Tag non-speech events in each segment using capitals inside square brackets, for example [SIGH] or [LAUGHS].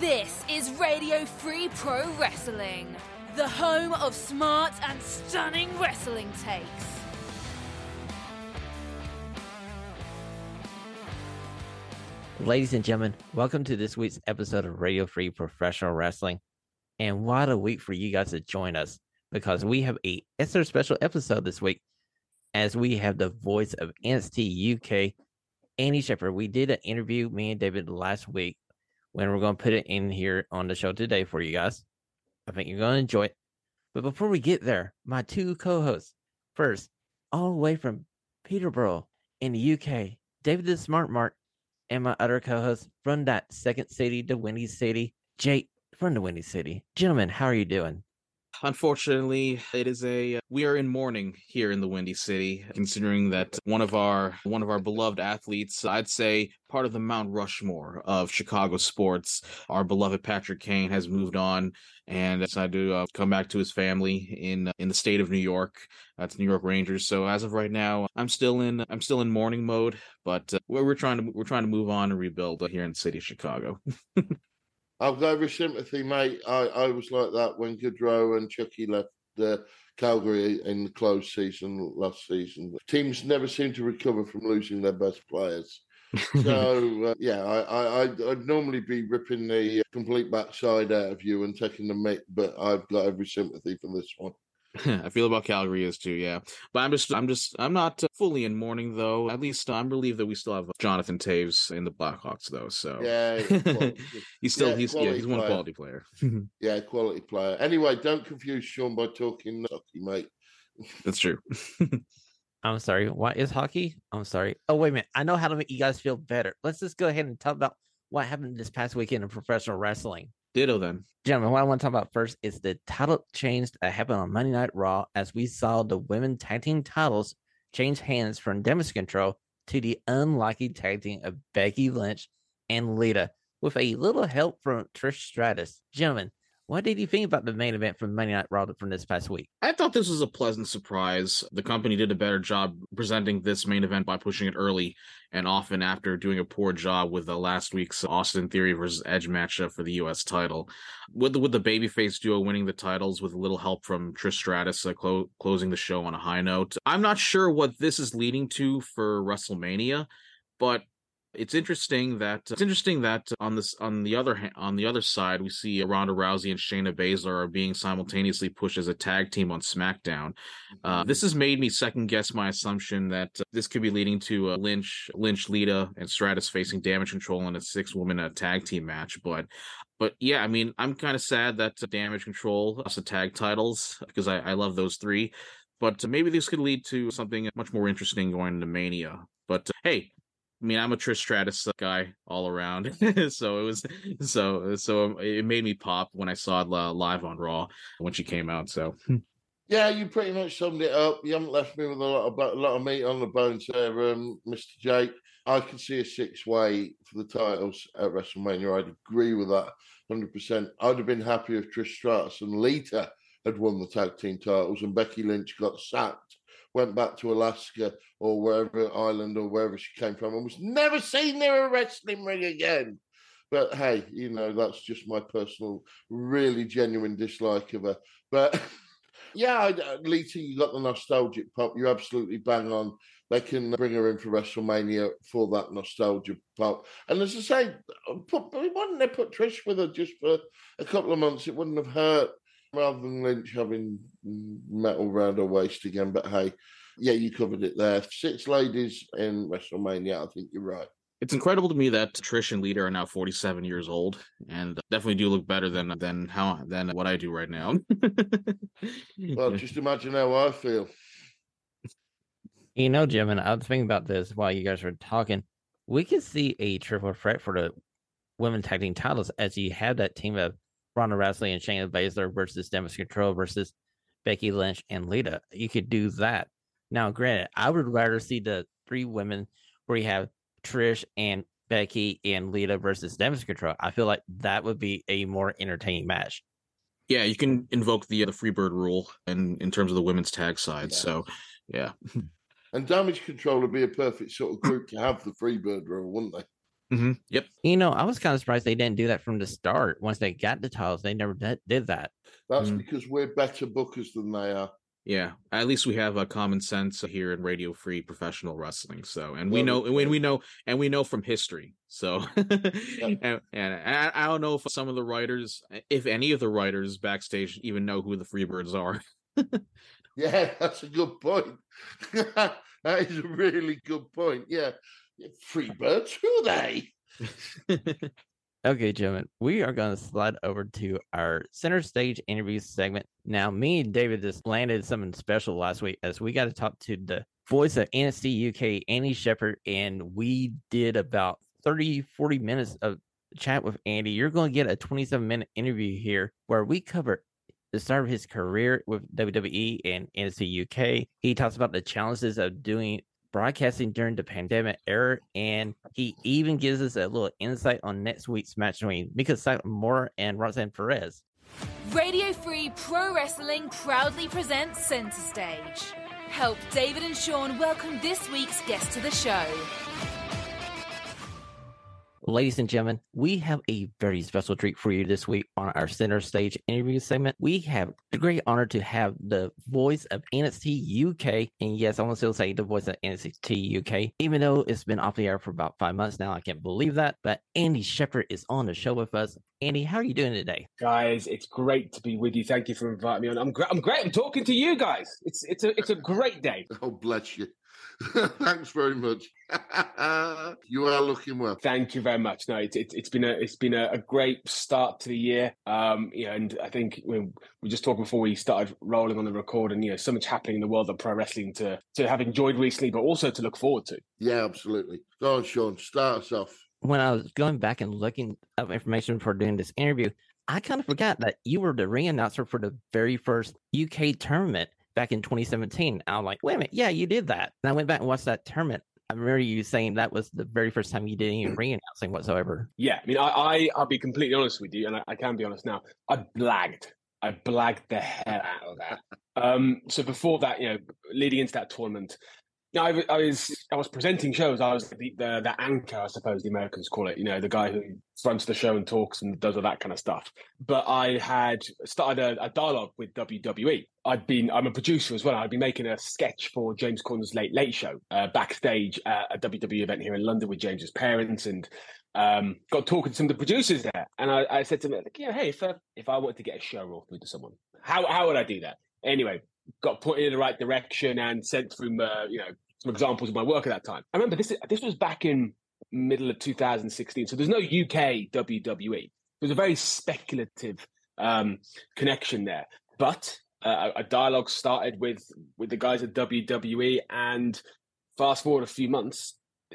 This is Radio Free Pro Wrestling, the home of smart and stunning wrestling takes. Ladies and gentlemen, welcome to this week's episode of Radio Free Professional Wrestling. And what a week for you guys to join us because we have a extra special episode this week as we have the voice of NXT UK, Andy Shepherd. We did an interview, me and David, last week when we're going to put it in here on the show today for you guys. I think you're going to enjoy it. But before we get there, my two co hosts, first, all the way from Peterborough in the UK, David the Smart Mark and my other co-host from that second city, the Windy City, Jake from the Windy City. Gentlemen, how are you doing? Unfortunately, it is a we are in mourning here in the Windy City, considering that one of our one of our beloved athletes, I'd say part of the Mount Rushmore of Chicago sports, our beloved Patrick Kane has moved on and decided to uh, come back to his family in in the state of New York. That's New York Rangers. So as of right now, I'm still in I'm still in mourning mode, but uh, we're, we're trying to we're trying to move on and rebuild here in the city of Chicago. [LAUGHS] I've got every sympathy, mate. I, I was like that when Gaudreau and Chucky left the Calgary in the close season last season. Teams never seem to recover from losing their best players. [LAUGHS] so uh, yeah, I, I I'd, I'd, normally be ripping the complete backside out of you and taking the mic, but I've got every sympathy for this one. [LAUGHS] I feel about Calgary is too, yeah. But I'm just, I'm just, I'm not uh, fully in mourning though. At least I'm relieved that we still have Jonathan Toews in the Blackhawks though. So yeah, he's [LAUGHS] still, yeah, he's, yeah, he's one quality player. [LAUGHS] yeah, quality player. Anyway, don't confuse Sean by talking hockey, mate. That's true. I'm sorry. What is hockey? I'm sorry. Oh wait a minute. I know how to make you guys feel better. Let's just go ahead and talk about what happened this past weekend in professional wrestling. Ditto then. Gentlemen, what I want to talk about first is the title change that happened on Monday Night Raw as we saw the women tag team titles change hands from Damage Control to the unlucky tag team of Becky Lynch and Lita with a little help from Trish Stratus. Gentlemen, what did you think about the main event from Monday Night Raw from this past week? I thought this was a pleasant surprise. The company did a better job presenting this main event by pushing it early and often after doing a poor job with the last week's Austin Theory versus Edge matchup for the U.S. title. With the, with the babyface duo winning the titles with a little help from Trish Stratus uh, clo- closing the show on a high note. I'm not sure what this is leading to for WrestleMania, but it's interesting that it's interesting that on this on the other on the other side we see Ronda Rousey and Shayna Baszler are being simultaneously pushed as a tag team on SmackDown. Uh, this has made me second guess my assumption that uh, this could be leading to uh, Lynch, Lynch, Lita, and Stratus facing Damage Control in a six woman uh, tag team match. But but yeah, I mean, I'm kind of sad that uh, Damage Control lost the tag titles because I, I love those three. But maybe this could lead to something much more interesting going into Mania. But uh, hey, I mean, I'm a Trish Stratus guy all around, [LAUGHS] so it was so so it made me pop when I saw it live on Raw when she came out. So, yeah, you pretty much summed it up. You haven't left me with a lot of a lot of meat on the bones there, um, Mr. Jake. I can see a six way for the titles at WrestleMania. I'd agree with that 100. percent I'd have been happy if Trish Stratus and Lita had won the tag team titles and Becky Lynch got sacked went back to Alaska or wherever island or wherever she came from and was never seen near a wrestling ring again. But hey, you know, that's just my personal, really genuine dislike of her. But [LAUGHS] yeah, uh, Lita, you got the nostalgic pop. You're absolutely bang on. They can bring her in for WrestleMania for that nostalgia pop. And as I say, uh, put, why didn't they put Trish with her just for a couple of months? It wouldn't have hurt rather than Lynch having metal around her waist again. But hey, yeah, you covered it there. Six ladies in WrestleMania. I think you're right. It's incredible to me that Trish and Lita are now 47 years old and definitely do look better than than how than what I do right now. [LAUGHS] well, just imagine how I feel. You know, Jim, and I was thinking about this while you guys were talking. We could see a triple threat for the women tag team titles as you have that team of Ronda Rousey and Shayna Baszler versus Damage Control versus Becky Lynch and Lita. You could do that. Now, granted, I would rather see the three women where you have Trish and Becky and Lita versus Damage Control. I feel like that would be a more entertaining match. Yeah, you can invoke the uh, the Freebird rule and in terms of the women's tag side. Yeah. So, yeah. [LAUGHS] And Damage Control would be a perfect sort of group to have the Freebird rule, wouldn't they? Mm-hmm. Yep. You know, I was kind of surprised they didn't do that from the start. Once they got the titles, they never did, did that. That's Mm. because we're better bookers than they are. Yeah, at least we have a common sense here in Radio Free Professional Wrestling. So, and we know, and we know, and we know from history. So, [LAUGHS] Yeah. and, and I, I don't know if some of the writers, if any of the writers backstage, even know who the Freebirds are. [LAUGHS] Yeah, that's a good point. [LAUGHS] that is a really good point. Yeah. Free birds, who are they? [LAUGHS] Okay, gentlemen, we are going to slide over to our center stage interview segment. Now, me and David just landed something special last week as we got to talk to the voice of NXT UK, Andy Shepherd, and we did about 30, 40 minutes of chat with Andy. You're going to get a 27 minute interview here where we cover the start of his career with WWE and NXT UK. He talks about the challenges of doing broadcasting during the pandemic era, and he even gives us a little insight on next week's match between Meiko Satomura and Roxanne Perez. Radio Free Pro Wrestling proudly presents Center Stage. Help David and Sean welcome this week's guest to the show. Ladies and gentlemen, we have a very special treat for you this week on our center stage interview segment. We have the great honor to have the voice of NXT UK, and yes, I want to still say the voice of NXT UK, even though it's been off the air for about five months now. I can't believe that, but Andy Shepherd is on the show with us. Andy, how are you doing today? guys. It's great to be with you. Thank you for inviting me on. I'm great. I'm great. I'm talking to you guys. It's it's a it's a great day. Oh, bless you. [LAUGHS] Thanks very much. [LAUGHS] you are looking well. Thank you very much. No, it's it's, it's been a it's been a, a great start to the year. Um, you know, and I think we we were just talking before we started rolling on the record, and you know, so much happening in the world of pro wrestling to to have enjoyed recently, but also to look forward to. Yeah, absolutely. Go on, Sean. Start us off. When I was going back and looking up information for doing this interview, I kind of forgot that you were the ring announcer for the very first UK tournament back in 2017. I'm like, wait a minute, yeah, you did that. And I went back and watched that tournament. I remember you saying that was the very first time you did any ring announcing whatsoever. Yeah, I mean, I, I I'll be completely honest with you, and I, I can be honest now. I blagged. I blagged the hell out of that. Um, so before that, you know, leading into that tournament, know, I, I was I was presenting shows. I was the, the the anchor, I suppose the Americans call it. You know, the guy who fronts the show and talks and does all that kind of stuff. But I had started a, a dialogue with WWE. I'd been I'm a producer as well. I'd been making a sketch for James Corden's Late Late Show uh, backstage at a WWE event here in London with James's parents and um, got talking to some of the producers there, and I, I said to them, like, yeah, hey, if uh, if I wanted to get a show roll through to someone, how how would I do that? Anyway, got put in the right direction and sent through, uh, you know, some examples of my work at that time. I remember this this was back in middle of 2016, so there's no UK WWE. There's a very speculative um, connection there, but uh, a dialogue started with with the guys at WWE, and fast forward a few months,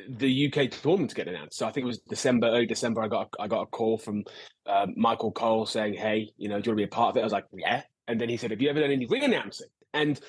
the UK tournament get announced. So I think it was December, early December. I got a, I got a call from um, Michael Cole saying, "Hey, you know, do you want to be a part of it?" I was like, "Yeah." And then he said, "Have you ever done any ring announcing?" And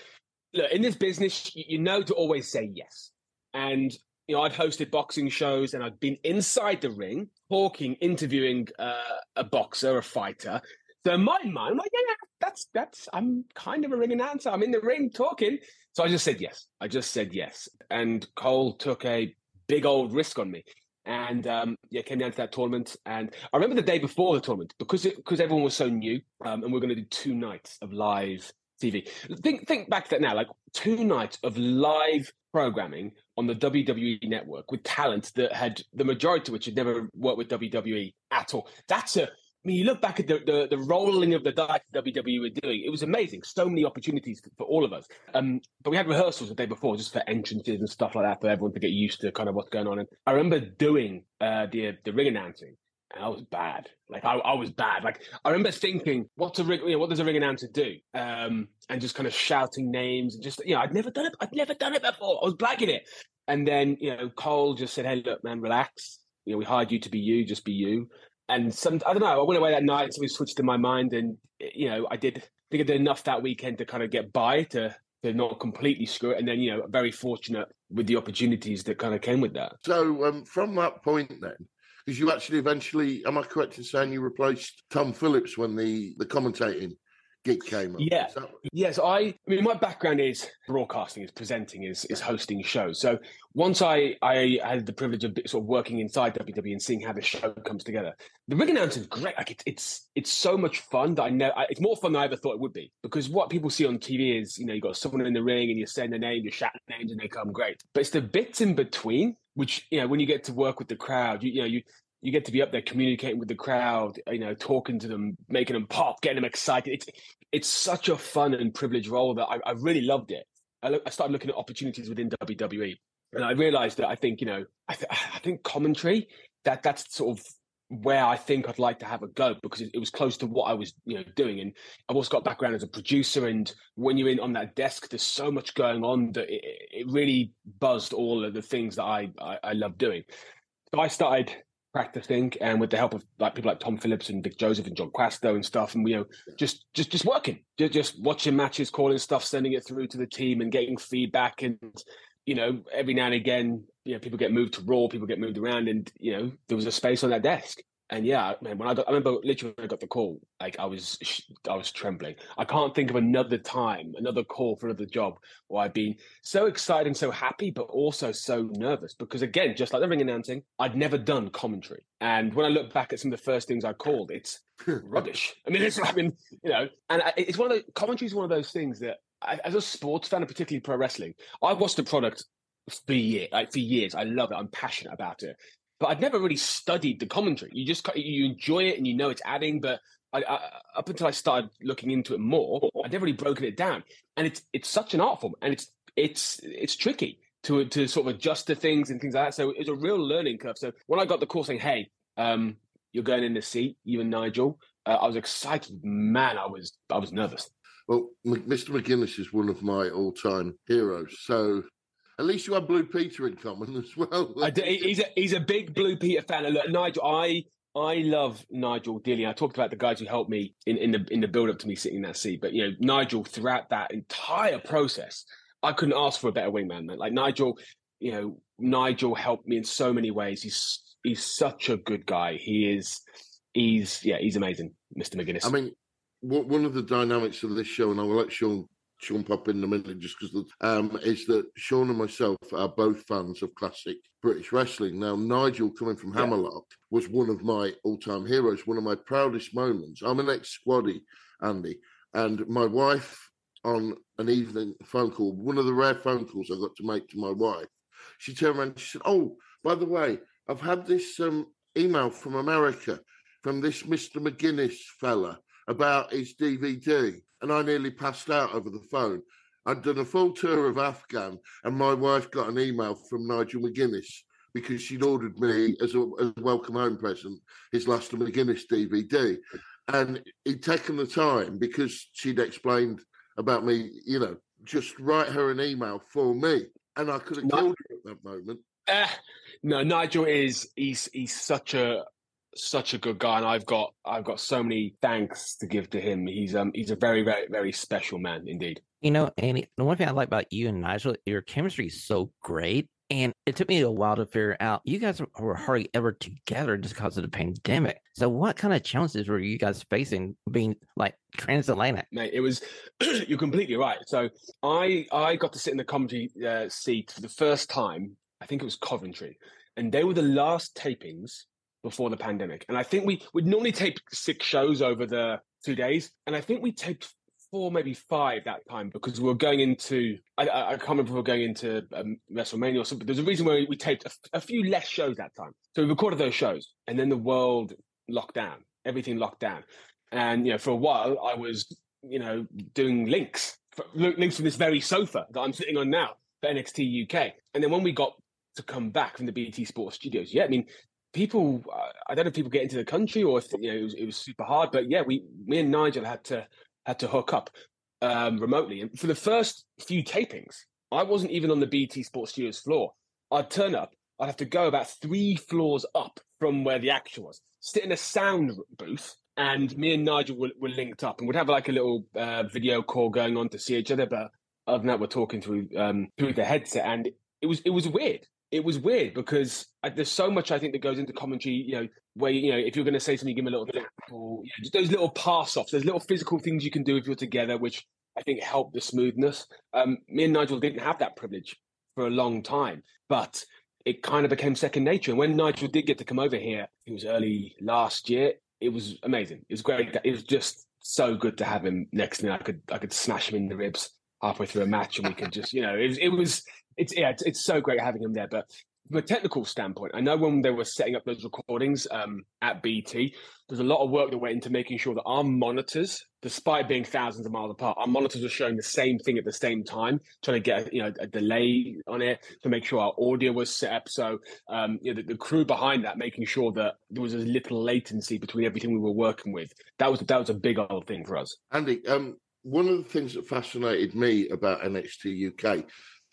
look, in this business, you, know to always say yes. And you know, I'd hosted boxing shows, and I'd been inside the ring, talking, interviewing uh, a boxer, a fighter. So in my mind, I'm like, yeah, yeah, that's that's. I'm kind of a ring announcer. I'm in the ring talking. So I just said yes. I just said yes. And Cole took a big old risk on me. And um, yeah, came down to that tournament. And I remember the day before the tournament because it, because everyone was so new, um, and we are going to do two nights of live TV. Think think back to that now, like two nights of live programming on the WWE network with talent that had the majority of which had never worked with WWE at all. That's a I mean, you look back at the, the, the rolling of the dice WWE were doing, it was amazing. So many opportunities for, for all of us. Um, but we had rehearsals the day before just for entrances and stuff like that for everyone to get used to kind of what's going on. And I remember doing uh, the the ring announcing, and I was bad. Like I, I was bad. Like I remember thinking, what's a ring? You know, what does a ring announcer do? Um, and just kind of shouting names and just you know, I'd never done it. I'd never done it before. I was blagging it. And then you know, Cole just said, "Hey, look, man, relax. You know, we hired you to be you. Just be you." and some I don't know. I went away that night, so we switched in my mind, and you know, I did I think I did enough that weekend to kind of get by to to not completely screw it, and then you know, very fortunate with the opportunities that kind of came with that. So um, from that point, then, because you actually eventually, am I correct in saying you replaced Tom Phillips when the the commentating gig came up. Yeah. Yes, I. I mean, my background is broadcasting, is presenting, is is hosting shows. So once I I had the privilege of sort of working inside WWE and seeing how the show comes together, the ring announcing is great. Like it's it's it's so much fun that I know it's more fun than I ever thought it would be. Because what people see on TV is you know you got someone in the ring and you say their name, you're shout names, and they come great. But it's the bits in between which you know when you get to work with the crowd, you, you know you you get to be up there communicating with the crowd, you know, talking to them, making them pop, getting them excited. It's it's such a fun and privileged role that I, I really loved it. I, look, I started looking at opportunities within WWE, and I realized that I think you know I, th- I think commentary that that's sort of where I think I'd like to have a go because it, it was close to what I was you know doing, and I've also got background as a producer. And when you're in on that desk, there's so much going on that it, it really buzzed all of the things that I, I I love doing. So I started practicing and with the help of like people like Tom Phillips and Vic Joseph and Jon Quasto and stuff and you know just just just working. Just, just watching matches calling stuff sending it through to the team and getting feedback and you know every now and again you know people get moved to raw people get moved around and you know there was a space on that desk and yeah man when I got I remember literally when I got the call like I was I was trembling I can't think of another time another call for another job where I've been so excited and so happy, but also so nervous because, again, just like the ring announcing, I'd never done commentary. And when I look back at some of the first things I called, it's [LAUGHS] rubbish. I mean, it's, [LAUGHS] I mean, you know, and it's one of the commentary is one of those things that, I, as a sports fan, and particularly pro wrestling, I've watched the product for. Like for years, I love it. I'm passionate about it. But I'd never really studied the commentary. You just you enjoy it and you know it's adding, but I, I, up until I started looking into it more, I'd never really broken it down. And it's it's such an art form, and it's it's it's tricky to to sort of adjust to things and things like that. So it's a real learning curve. So when I got the call saying, "Hey, um, you're going in the seat, you and Nigel," uh, I was excited. Man, I was I was nervous. Well, Mr. McGuinness is one of my all-time heroes. So at least you have Blue Peter in common [LAUGHS] as well. I d- he's a he's a big Blue Peter fan. And look, Nigel, I I love Nigel dearly. I talked about the guys who helped me in, in the in the build up to me sitting in that seat. But you know, Nigel throughout that entire process, I couldn't ask for a better wingman, man. Like Nigel, you know, Nigel helped me in so many ways. He's he's such a good guy. He is he's yeah, he's amazing, Mr. McGuinness. I mean, one one of the dynamics of this show, and I will let Sean Sean pop in a minute just because um, is that Sean and myself are both fans of classic British wrestling. Now, Nigel coming from Yeah. Hammerlock was one of my all-time heroes, one of my proudest moments. I'm an ex-squaddy, Andy, and my wife on an evening phone call, one of the rare phone calls I got to make to my wife, she turned around and she said, "Oh, by the way, I've had this um, email from America from this Mr. McGuinness fella." about his DVD, and I nearly passed out over the phone. I'd done a full tour of Afghan, and my wife got an email from Nigel McGuinness because she'd ordered me as a, as a welcome home present his Last of McGuinness DVD, and he'd taken the time because she'd explained about me, you know, just write her an email for me, and I could have killed her at that moment. Eh, no, Nigel is he's he's such a such a good guy, and I've got I've got so many thanks to give to him. He's um he's a very very very special man indeed. You know, and the one thing I like about you and Nigel, your chemistry is so great. And it took me a while to figure out you guys were hardly ever together just because of the pandemic. So, what kind of challenges were you guys facing being like transatlantic? mate. It was [CLEARS THROAT] you're completely right. So I I got to sit in the comedy uh, seat for the first time. I think it was Coventry, and they were the last tapings before the pandemic. And I think we would normally tape six shows over the two days, and I think we taped four, maybe five that time because we were going into I, I, can't remember we were going into um, WrestleMania or something. There's a reason why we taped a few less shows that time. So we recorded those shows, and then the world locked down. Everything locked down, and you know for a while I was you know doing links links from this very sofa that I'm sitting on now for NXT UK. And then when we got to come back from the BT Sports Studios, yeah, I mean people uh, i don't know if people get into the country or if you know it was, it was super hard but yeah we me and nigel had to had to hook up um remotely. And for the first few tapings i wasn't even on the bt sports studios floor. I'd turn up i'd have to go about three floors up from where the action was sit in a sound booth and me and nigel were, were linked up and we'd have like a little uh, video call going on to see each other but other than that we're talking through um through the headset and it was it was weird it was weird because uh, there's so much I think that goes into commentary. You know, where you know if you're going to say something, give them a little tap or you know, those little pass offs. There's little physical things you can do if you're together, which I think help the smoothness. Um, me and Nigel didn't have that privilege for a long time, but it kind of became second nature. And when Nigel did get to come over here, it was early last year. It was amazing. It was great. It was just so good to have him next to me. I could I could smash him in the ribs halfway through a match, and we could just you know it it was it's yeah it's, it's so great having him there. But from a technical standpoint, I know when they were setting up those recordings um, at BT, there's a lot of work that went into making sure that our monitors, despite being thousands of miles apart, our monitors were showing the same thing at the same time, trying to get you know a delay on it to make sure our audio was set up. So um, you know the, the crew behind that, making sure that there was as little latency between everything we were working with. That was that was a big old thing for us. Andy, um, one of the things that fascinated me about NXT UK,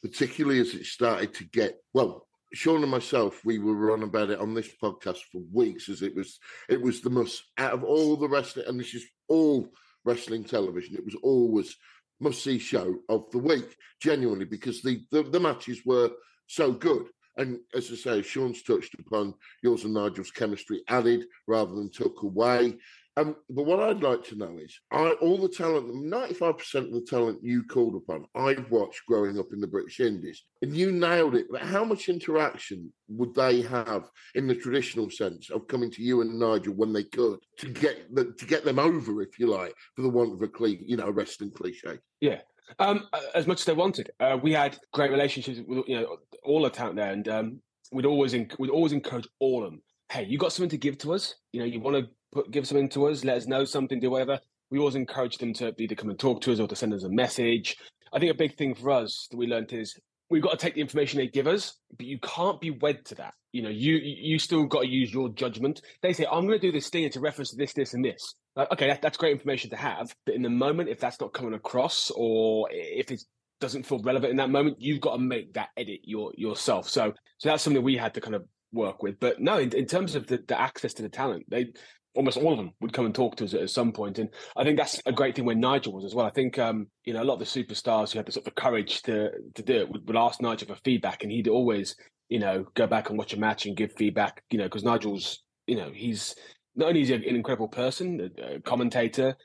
particularly as it started to get well Sean and myself, we were on about it on this podcast for weeks, as it was it was the most out of all the wrestling, and this is all wrestling television. It was always must see show of the week, genuinely, because the, the, the matches were so good. And as I say, Sean's touched upon yours and Nigel's chemistry added rather than took away. Um, but what I'd like to know is, I, all the talent, ninety-five percent of the talent you called upon, I've watched growing up in the British Indies, and you nailed it. But how much interaction would they have in the traditional sense of coming to you and Nigel when they could to get the, to get them over, if you like, for the want of a you know, wrestling cliche? Yeah, um, as much as they wanted. Uh, we had great relationships with you know all the talent there, and um, we'd always we'd always encourage all of them. Hey, you got something to give to us? You know, you want to put, give something to us, let us know something, do whatever. We always encourage them to either come and talk to us or to send us a message. I think a big thing for us that we learned is we've got to take the information they give us, but you can't be wed to that. You know, you you still got to use your judgment. They say, I'm going to do this thing to reference to this, this, and this. Like, okay, that, that's great information to have, but in the moment, if that's not coming across or if it doesn't feel relevant in that moment, you've got to make that edit your yourself. So, so that's something we had to kind of work with. But no, in, in terms of the, the access to the talent, they almost all of them would come and talk to us at, some point. And I think that's a great thing when Nigel was as well. I think um, you know a lot of the superstars who had the sort of courage to to do it would, would ask Nigel for feedback, and he'd always you know go back and watch a match and give feedback. You know because Nigel's you know he's not only is he an incredible person, a, a commentator.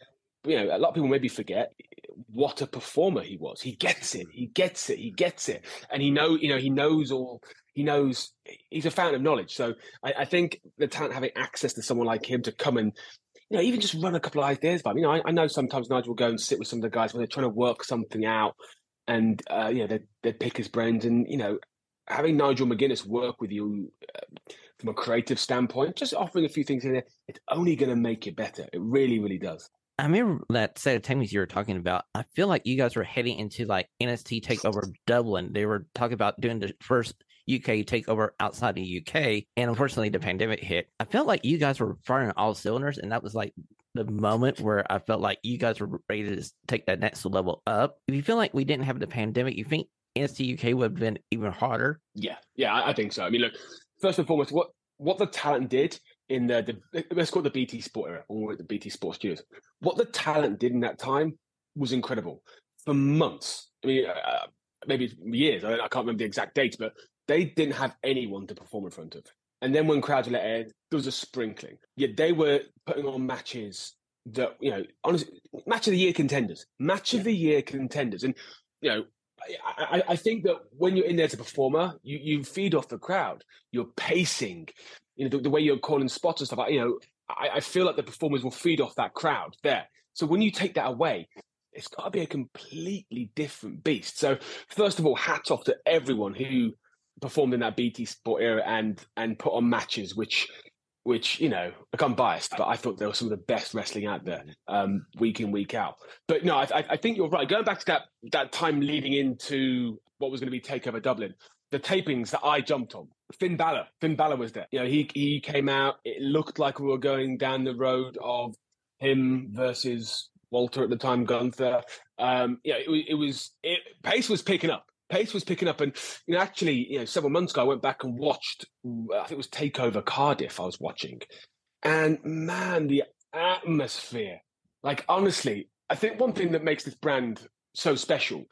But, you know, a lot of people maybe forget what a performer he was. He gets it. He gets it. He gets it, and he know you know he knows all he knows he's a fountain of knowledge. So I, I, think the talent having access to someone like him to come and you know even just run a couple of ideas by him. You know, I, I, know sometimes Nigel will go and sit with some of the guys when they're trying to work something out, and uh, you know they they pick his brains, and you know having Nigel McGuinness work with you uh, from a creative standpoint, just offering a few things in there, it's only going to make it better. It really, really does. I remember that set of times you were talking about. I feel like you guys were heading into like NXT Takeover Dublin. They were talking about doing the first UK takeover outside the UK. And unfortunately, the pandemic hit. I felt like you guys were firing all cylinders, and that was like the moment where I felt like you guys were ready to take that next level up. If you feel like we didn't have the pandemic, you think NXT UK would have been even harder? Yeah, yeah, I think so. I mean, look, first and foremost, what what the talent did in the, the let's call it the BT Sport era, or the BT Sport Studios, what the talent did in that time was incredible for months. I mean, uh, maybe years. I, I, can't remember the exact dates, but they didn't have anyone to perform in front of. And then when crowds let in, there was a sprinkling. Yet they were putting on matches that, you know, honestly, match of the year contenders, match of the year contenders. And, you know, I, I, think that when you're in there as a performer, you, you feed off the crowd. You're pacing, you know, the, the way you're calling spots and stuff. Like, you know, I, I feel like the performers will feed off that crowd there. So when you take that away, it's got to be a completely different beast. So first of all, hats off to everyone who performed in that BT Sport era and and put on matches which which you know I'm biased, but I thought they were some of the best wrestling out there um, week in week out. But no, I, I think you're right. Going back to that that time leading into what was going to be Takeover Dublin, the tapings that I jumped on. Finn Balor, Finn Balor was there. You know, he he came out. It looked like we were going down the road of him versus Walter at the time, Gunther. Um, yeah, it, it was it, pace was picking up pace was picking up. And you know, actually, you know, several months ago, I went back and watched. I think it was Takeover Cardiff. I was watching, and man, the atmosphere. Like honestly, I think one thing that makes this brand so special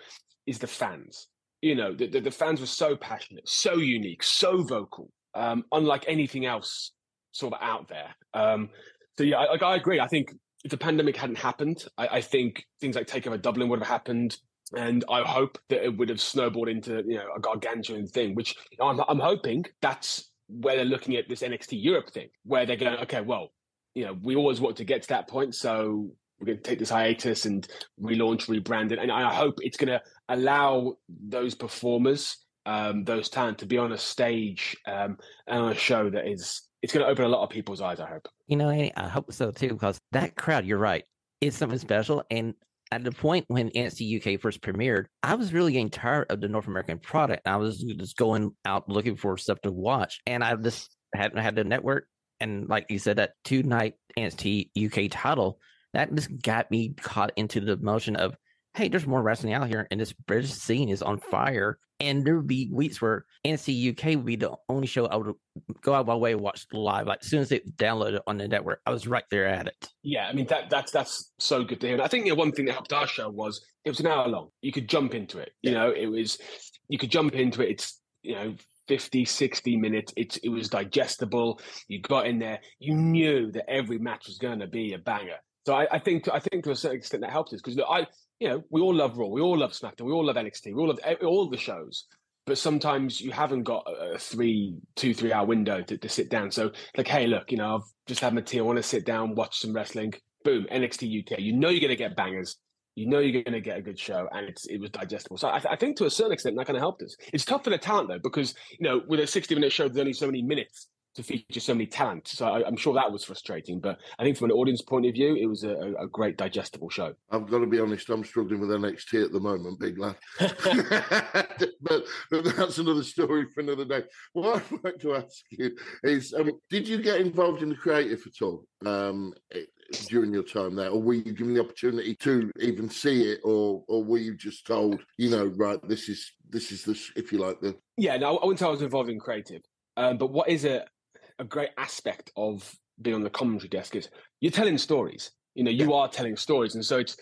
is the fans. You know, the, the, the fans were so passionate, so unique, so vocal, um, unlike anything else sort of out there. Um, so yeah, I, I agree. I think if the pandemic hadn't happened, I, I think things like Takeover Dublin would have happened and I hope that it would have snowballed into you know a gargantuan thing. Which I'm, I'm hoping that's where they're looking at this NXT Europe thing, where they're going, okay, well, you know, we always want to get to that point, so we're going to take this hiatus and relaunch, rebrand it, and I hope it's going to allow those performers, um, those talent, to be on a stage um, and on a show that is. It's going to open a lot of people's eyes. I hope. You know, I hope so too, because that crowd, you're right, is something special, and at the point when NXT UK first premiered, I was really getting tired of the North American product. I was just going out looking for stuff to watch, and I just hadn't had the network. And like you said, that two night NXT UK title that just got me caught into the motion of hey, there's more wrestling out here, and this British scene is on fire. And there would be weeks where NXT UK would be the only show I would go out my way and watch live. Like as soon as it downloaded on the network, I was right there at it. Yeah, I mean that that's that's so good to hear. And I think you know, one thing that helped our show was it was an hour long. You could jump into it. You know, it was you could jump into it. It's you know 50 60 minutes it, it was digestible you got in there you knew that every match was going to be a banger so I, I, think I think to a certain extent that helps us because I you know, we all love Raw, we all love SmackDown, we all love NXT, we all love all the shows. But sometimes you haven't got a three, two, three hour window to, to sit down. So, like, hey, look, you know, I've just had my tea. I want to sit down, watch some wrestling. Boom, NXT UK. You know, you're going to get bangers. You know, you're going to get a good show, and it's it was digestible. So, I, th- I think to a certain extent that kind of helped us. It's tough for the talent though, because you know, with a 60 minute show, there's only so many minutes to feature so many talents. So I, am sure that was frustrating. But I think from an audience point of view, it was a, a, great digestible show. I've got to be honest, I'm struggling with NXT at the moment, big lad. but, [LAUGHS] [LAUGHS] but, that's another story for another day. What I'd like to ask you is, um, did you get involved in the creative at all? Um, during your time there, or were you given the opportunity to even see it, or or were you just told, you know, right, this is this is the if you like the yeah. No, I wouldn't say I was involved in creative, um, but what is it? A great aspect of being on the commentary desk is you're telling stories. You know, you yeah. are telling stories, and so it's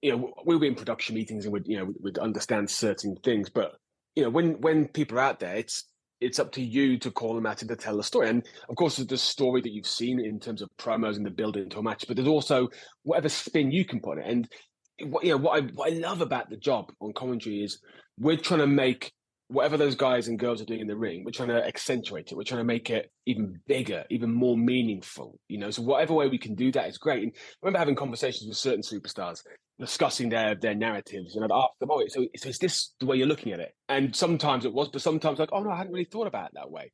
you know we'll be in production meetings and we'd you know we'd understand certain things, but you know when when people are out there, it's it's up to you to call them out and to tell the story. And of course, there's the story that you've seen in terms of promos and the build into a match, but there's also whatever spin you can put it. And what you know, what I what I love about the job on commentary is we're trying to make whatever those guys and girls are doing in the ring, we're trying to accentuate it. We're trying to make it even bigger, even more meaningful. You know, so whatever way we can do that is great. And I remember having conversations with certain superstars discussing their their narratives, and I'd ask them, "Oh, so, so is this the way you're looking at it?" And sometimes it was, but sometimes like, "Oh no, I hadn't really thought about it that way."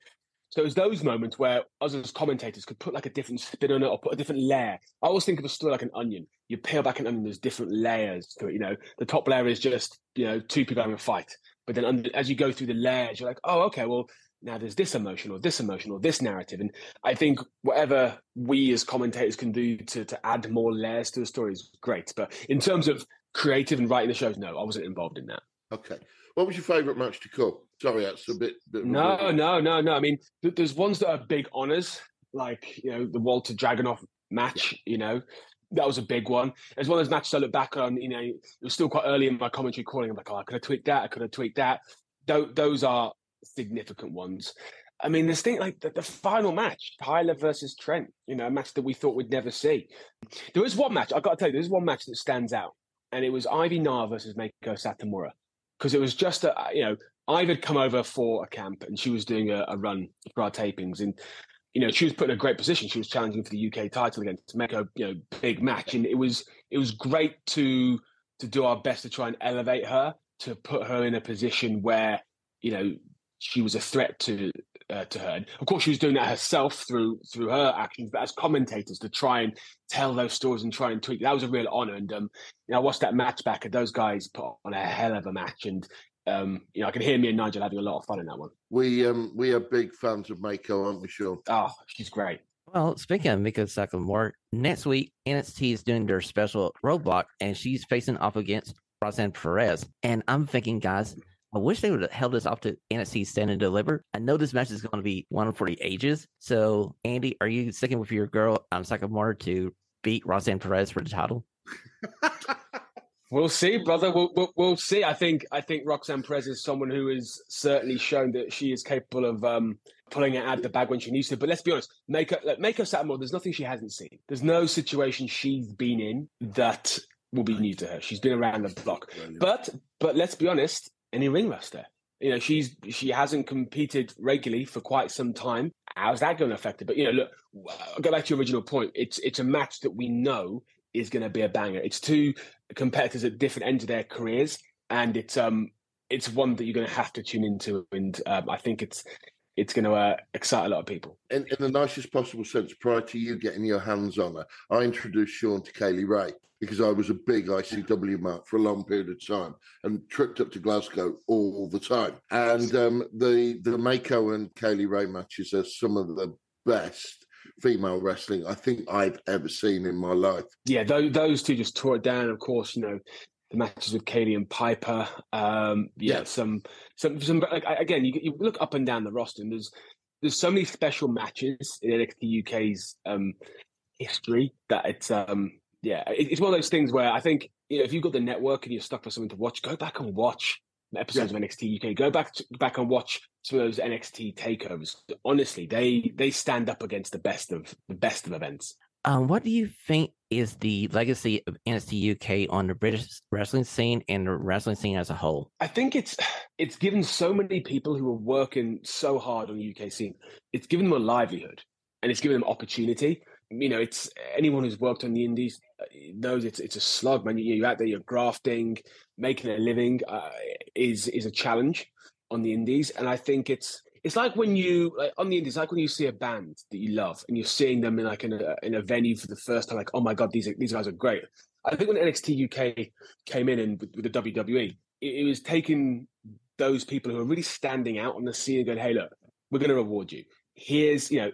So it was those moments where us as commentators could put like a different spin on it or put a different layer. I always think of a story like an onion. You peel back an onion, there's different layers to it. You know, the top layer is just, you know, two people having a fight. But then under, as you go through the layers, you're like, oh, okay, well, now there's this emotion or this emotion or this narrative. And I think whatever we as commentators can do to, to add more layers to the story is great. But in terms of creative and writing the shows, no, I wasn't involved in that. Okay. What was your favourite match to call? Sorry, that's a bit. bit no, no, no, no. I mean, there's ones that are big honours, like you know the Walter Dragunov match. You know, that was a big one. As well as matches I look back on, you know, it was still quite early in my commentary calling. I'm like, oh, I could have tweaked that. I could have tweaked that. Th- those are significant ones. I mean, this thing like the, the, final match, Tyler versus Trent, you know, a match that we thought we'd never see. There was one match, I've got to tell you, there's one match that stands out, and it was Ivy Nile versus Meiko Satomura. Because it was just a, you know, Ivy had come over for a camp and she was doing a, a run for our tapings. And you know, she was put in a great position. She was challenging for the UK title again to make a you know big match, and it was it was great to to do our best to try and elevate her, to put her in a position where you know she was a threat to uh, to her. And of course, she was doing that herself through through her actions, but as commentators to try and tell those stories and try and tweak. That was a real honor. And um, you know, I watched that match back, and those guys put on a hell of a match. And um, you know, I can hear me and Nigel having a lot of fun in that one. We um we are big fans of Meiko, aren't we, Sean? Oh, she's great. Well, speaking of Meiko Satomura, next week NXT is doing their special roadblock, and she's facing off against Roxanne Perez. And I'm thinking, guys, I wish they would have held this off to NXT Stand and Deliver. I know this match is going to be one for the ages. So, Andy, are you sticking with your girl um, Satomura to beat Roxanne Perez for the title? [LAUGHS] We'll see, brother. We'll, we'll, we'll see. I think I think Roxanne Perez is someone who has certainly shown that she is capable of um, pulling it out of the bag when she needs to. But let's be honest, make her Meiko Satomura. There's nothing she hasn't seen. There's no situation she's been in that will be new to her. She's been around the block. But but let's be honest, any ring rust You know, she's she hasn't competed regularly for quite some time. How's that going to affect her? But you know, look, I'll go back to your original point. It's it's a match that we know is going to be a banger. It's two competitors at different ends of their careers, and it's um it's one that you're going to have to tune into, and um, I think it's it's going to uh, excite a lot of people. In, in the nicest possible sense, prior to you getting your hands on her, I introduced Sean to Kay Lee Ray because I was a big ICW mark for a long period of time and tripped up to Glasgow all the time. And um, the the Meiko and Kaylee Ray matches are some of the best female wrestling I think I've ever seen in my life. Yeah, those, those two just tore it down. Of course, you know the matches with Kay Lee and Piper. Um, yeah, yeah, some some some. Like, again, you, you look up and down the roster, and there's there's so many special matches in NXT UK's um, history that it's um yeah it, it's one of those things where I think you know, if you've got the network and you're stuck for something to watch, go back and watch episodes yeah. of NXT UK. Go back to, back and watch some of those NXT takeovers. Honestly, they they stand up against the best of the best of events. Um, what do you think is the legacy of NXT UK on the British wrestling scene and the wrestling scene as a whole? I think it's it's given so many people who are working so hard on the UK scene. It's given them a livelihood and it's given them opportunity. You know, it's anyone who's worked on the indies uh, knows it's it's a slog, man. You, are out there, you're grafting, making a living uh, is is a challenge on the indies, and I think it's it's like when you like on the indies, like when you see a band that you love and you're seeing them in like in a in a venue for the first time, like oh my god, these are, these guys are great. I think when NXT UK came in and with, with the WWE, it, it, was taking those people who are really standing out on the scene and going, hey, look, we're going to reward you. Here's you know,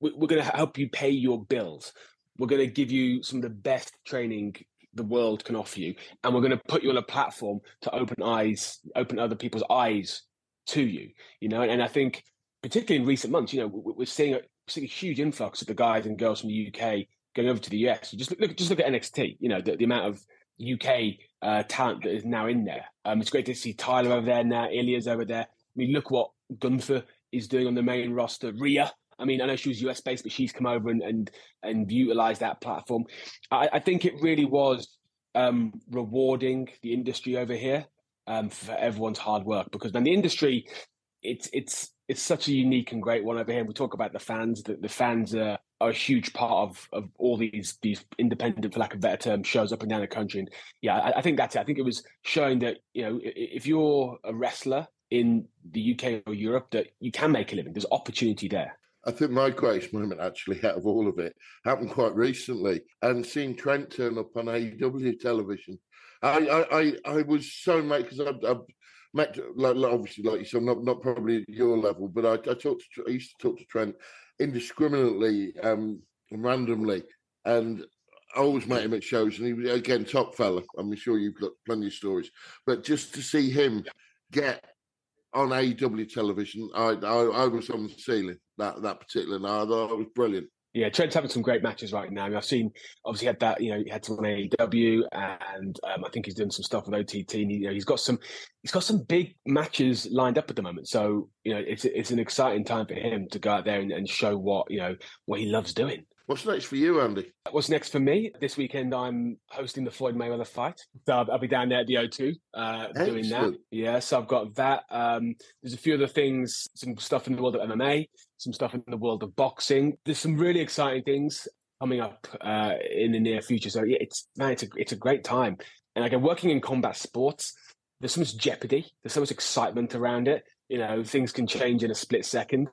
we're going to help you pay your bills. We're going to give you some of the best training the world can offer you, and we're going to put you on a platform to open eyes, open other people's eyes to you, you know. And I think, particularly in recent months, you know, we're seeing a, seeing a huge influx of the guys and girls from the UK going over to the US. You just look, just look at NXT. You know, the, the amount of UK uh, talent that is now in there. Um, it's great to see Tyler over there now. Ilja's over there. I mean, look what Gunther is doing on the main roster. Rhea. I mean, I know she was US based, but she's come over and and, and utilized that platform. I, I think it really was um, rewarding the industry over here um, for everyone's hard work because then the industry it's it's it's such a unique and great one over here. We talk about the fans. The, the fans are, are a huge part of, of all these these independent, for lack of a better term, shows up and down the country. And yeah, I, I think that's it. I think it was showing that you know if you're a wrestler in the UK or Europe, that you can make a living. There's opportunity there. I think my greatest moment, actually, out of all of it, happened quite recently, and seeing Trent turn up on AEW television I I I, was so mate because I've, I've, met like, obviously like you said, not not probably your level, but I, I talked to I used to talk to Trent indiscriminately, um, randomly, and I always met him at shows, and he was again top fella. I'm sure you've got plenty of stories, but just to see him get on AEW television, I, I, I was on the ceiling that that particular night. I thought it was brilliant. Yeah, Trent's having some great matches right now. I mean, I've seen obviously had that, you know, he had some AEW, and um, I think he's doing some stuff with OTT. And, you know, he's got some, he's got some big matches lined up at the moment. So you know, it's it's an exciting time for him to go out there and, and show what you know what he loves doing. What's next for you, Andy? What's next for me? This weekend, I'm hosting the Floyd Mayweather fight. So I'll, I'll be down there at the O2 uh, doing that. Yeah, so I've got that. Um, there's a few other things, some stuff in the world of MMA, some stuff in the world of boxing. There's some really exciting things coming up uh, in the near future. So yeah, it's man, it's a it's a great time. And again, working in combat sports, there's so much jeopardy. There's so much excitement around it. You know, things can change in a split second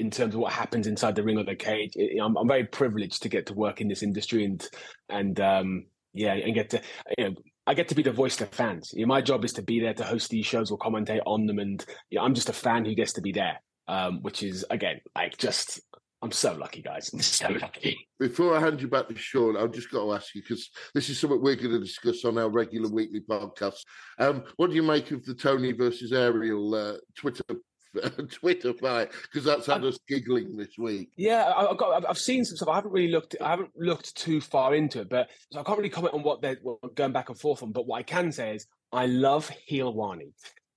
in terms of what happens inside the ring or the cage. I'm, I'm very privileged to get to work in this industry and and um, yeah, and get to you know I get to be the voice to fans. You know, my job is to be there to host these shows or commentate on them, and you know, I'm just a fan who gets to be there, um, which is again like just I'm so lucky, guys. I'm so [LAUGHS] lucky. Before I hand you back to Sean, I've just got to ask you because this is something we're going to discuss on our regular weekly podcast. Um, what do you make of the Tony versus Ariel uh, Twitter [LAUGHS] Twitter fight because that's had us giggling this week. Yeah, I- I've got. I've seen some stuff. I haven't really looked. I haven't looked too far into it, but so I can't really comment on what they're what going back and forth on. But what I can say is, I love Helwani.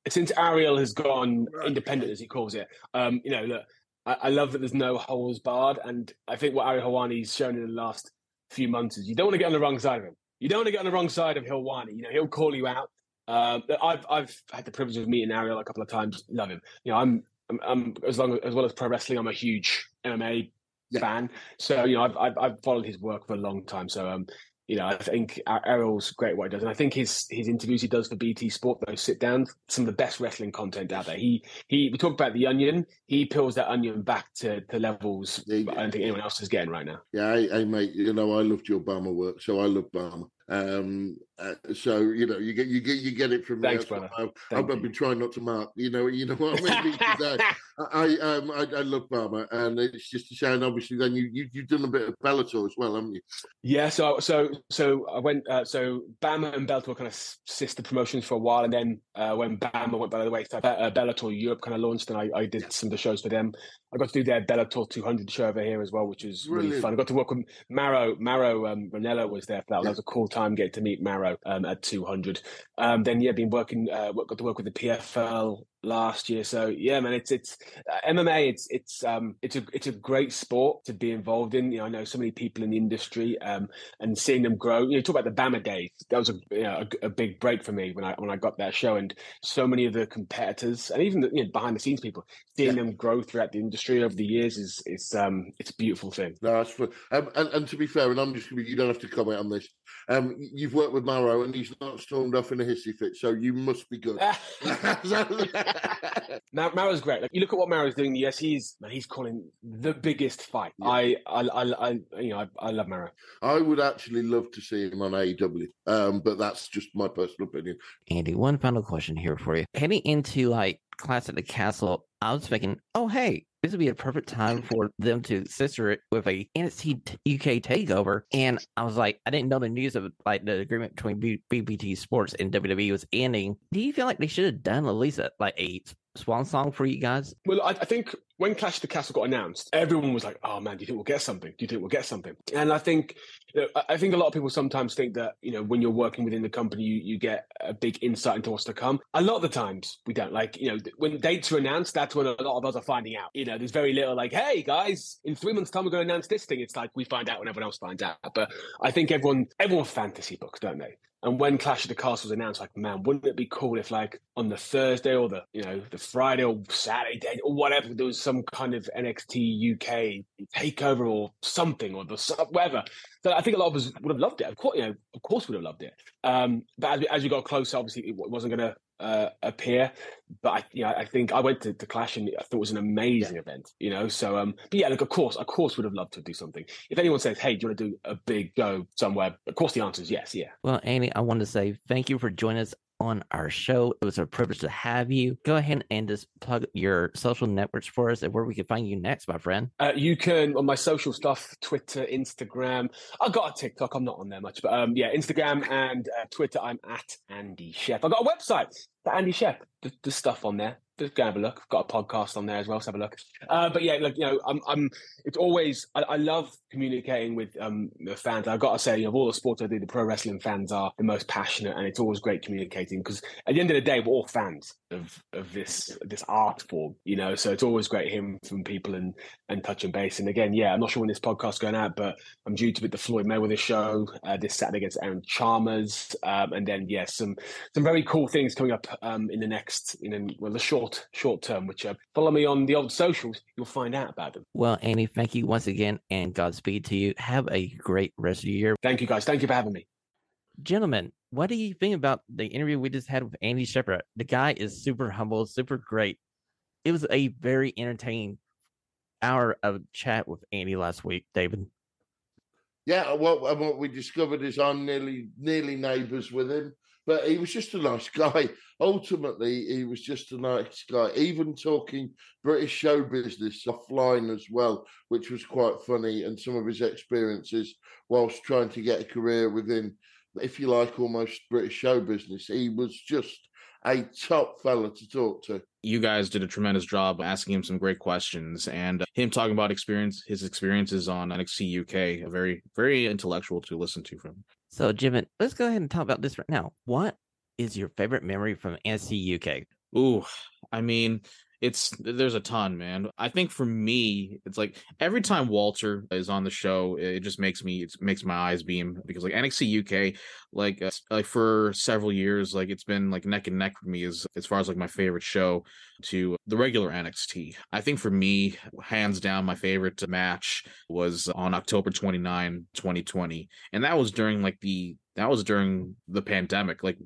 Since Ariel has gone independent, as he calls it, um, you know, look, I, I love that there's no holes barred, and I think what Ariel Helwani's shown in the last few months is you don't want to get on the wrong side of him. You don't want to get on the wrong side of Helwani. You know, he'll call you out. Um, I've I've had the privilege of meeting Ariel a couple of times. Love him. You know, I'm I'm, I'm as long as well as pro wrestling. I'm a huge MMA Yeah. fan. So you know, I've, I've I've followed his work for a long time. So um, you know, I think Ariel's great at what he does, and I think his his interviews he does for BT Sport, those sit downs, some of the best wrestling content out there. He he we talk about the onion. He peels that onion back to to levels Yeah, I don't think anyone else is getting right now. Yeah, hey, hey, mate. You know, I loved your Bama work, so I love Bama. Um, uh, so you know, you get you get you get it from Thanks, there. brother. I've, I've been trying not to mark. You know, you know [LAUGHS] what I mean. Because [LAUGHS] I, I um I, I love BAMMA, and it's just a shame. Obviously, then you, you you've done a bit of Bellator as well, haven't you? Yeah, so so so I went. Uh, so BAMMA and Bellator kind of sister promotions for a while, and then uh, when BAMMA went by the wayside, uh, Bellator Europe kind of launched, and I, I did some of the shows for them. I got to do their Bellator 200 show over here as well, which was really Brilliant. fun. I got to work with Mauro. Mauro um, Ranallo was there for that. That was a cool time getting to meet Mauro um, at 200. Um, then yeah, been working. Uh, got to work with the PFL last year. So yeah, man, it's it's uh, MMA. It's it's um it's a it's a great sport to be involved in. You know, I know so many people in the industry. Um, and seeing them grow. You know, talk about the BAMMA days. That was a, you know, a, a big break for me when I when I got that show, and so many of the competitors and even the you know, behind the scenes people seeing them grow throughout the industry over the years is is um it's a beautiful thing. No, that's fun. Um, and, and to be fair, and I'm just gonna be, you don't have to comment on this. Um, you've worked with Mauro, and he's not stormed off in a hissy fit, so you must be good. [LAUGHS] Mar- Mauro's great. Like you look at what Mauro's doing. Yes, he's man, he's calling the biggest fight. Yeah. I, I, I, I, you know, I, I love Mauro. I would actually love to see him on AEW, um, but that's just my personal opinion. Andy, one final question here for you. Heading into like Clash at the Castle, I was thinking, oh hey, this would be a perfect time for them to sister it with a NXT UK takeover. And I was like, I didn't know the news of like the agreement between B- BBT Sports and WWE was ending. Do you feel like they should have done at least a, like a swan song for you guys? Well, I, I think when Clash of the Castle got announced, everyone was like, "Oh man, do you think we'll get something? Do you think we'll get something?" And I think, you know, I- think a lot of people sometimes think that you know when you're working within the company, you, you get a big insight into what's to come. A lot of the times we don't. Like you know, when dates are announced, that's when a lot of us are finding out. You know, there's very little like, "Hey guys, in three months' time we're going to announce this thing." It's like we find out when everyone else finds out. But I think everyone everyone fantasy books, don't they? And when Clash of the Castle was announced, like, man, wouldn't it be cool if, like, on the Thursday or the, you know, the Friday or Saturday day or whatever, there was some kind of NXT UK takeover or something or the whatever. So I think a lot of us would have loved it. Of course, you know, of course, would have loved it. Um, but as we, as we got closer, obviously, it wasn't going to uh, appear. But I, you know, I think I went to, to Clash and I thought it was an amazing event. You know, so um, but yeah, look, of course, of course, would have loved to do something. If anyone says, "Hey, do you want to do a big go somewhere?" Of course, the answer is yes. Yeah. Well, Andy, I want to say thank you for joining us on our show. It was a privilege to have you. Go ahead and just plug your social networks for us and where we can find you next, my friend. Uh, you can on my social stuff, Twitter, Instagram. I got a TikTok. I'm not on there much, but um, yeah, Instagram and uh, Twitter. I'm at Andy Shep. I got a website, the Andy Shep. the, there's stuff on there. Just go have a look. I've got a podcast on there as well. So have a look. Uh, but yeah, look, you know, I'm, I'm. It's always. I, I love communicating with um the fans. I've got to say, you know, of all the sports I do, the pro wrestling fans are the most passionate, and it's always great communicating because at the end of the day, we're all fans of of this this art form, you know. So it's always great hearing from people and and touching base. And again, yeah, I'm not sure when this podcast's going out, but I'm due to be the Floyd Mayweather show uh, this Saturday against Aaron Chalmers, um, and then yeah, some some very cool things coming up um, in the next, in a, well, the short short term. Which uh, follow me on the old socials, you'll find out about them. Well, Andy, thank you once again and Godspeed to you. Have a great rest of the year. Thank you, guys. Thank you for having me. Gentlemen, what do you think about the interview we just had with Andy Shepherd? The guy is super humble, super great. It was a very entertaining hour of chat with Andy last week, David. Yeah, well, and what we discovered is I'm nearly nearly neighbours with him, but he was just a nice [LAUGHS] guy. Ultimately, he was just a nice guy. Even talking British show business offline as well, which was quite funny, and some of his experiences whilst trying to get a career within, if you like, almost British show business. He was just a top fella to talk to. You guys did a tremendous job asking him some great questions and uh, him talking about experience, his experiences on NXT UK. A very, very intellectual to listen to from. So, Jim, let's go ahead and talk about this right now. What is your favorite memory from NXT UK? Ooh, I mean, it's there's a ton, man. I think for me, it's like every time Walter is on the show, it just makes me it makes my eyes beam because like NXT UK, like uh, like for several years, like it's been like neck and neck for me as as far as like my favorite show to the regular NXT. I think for me, hands down, my favorite match was on October 29, 2020, and that was during like the that was during the pandemic like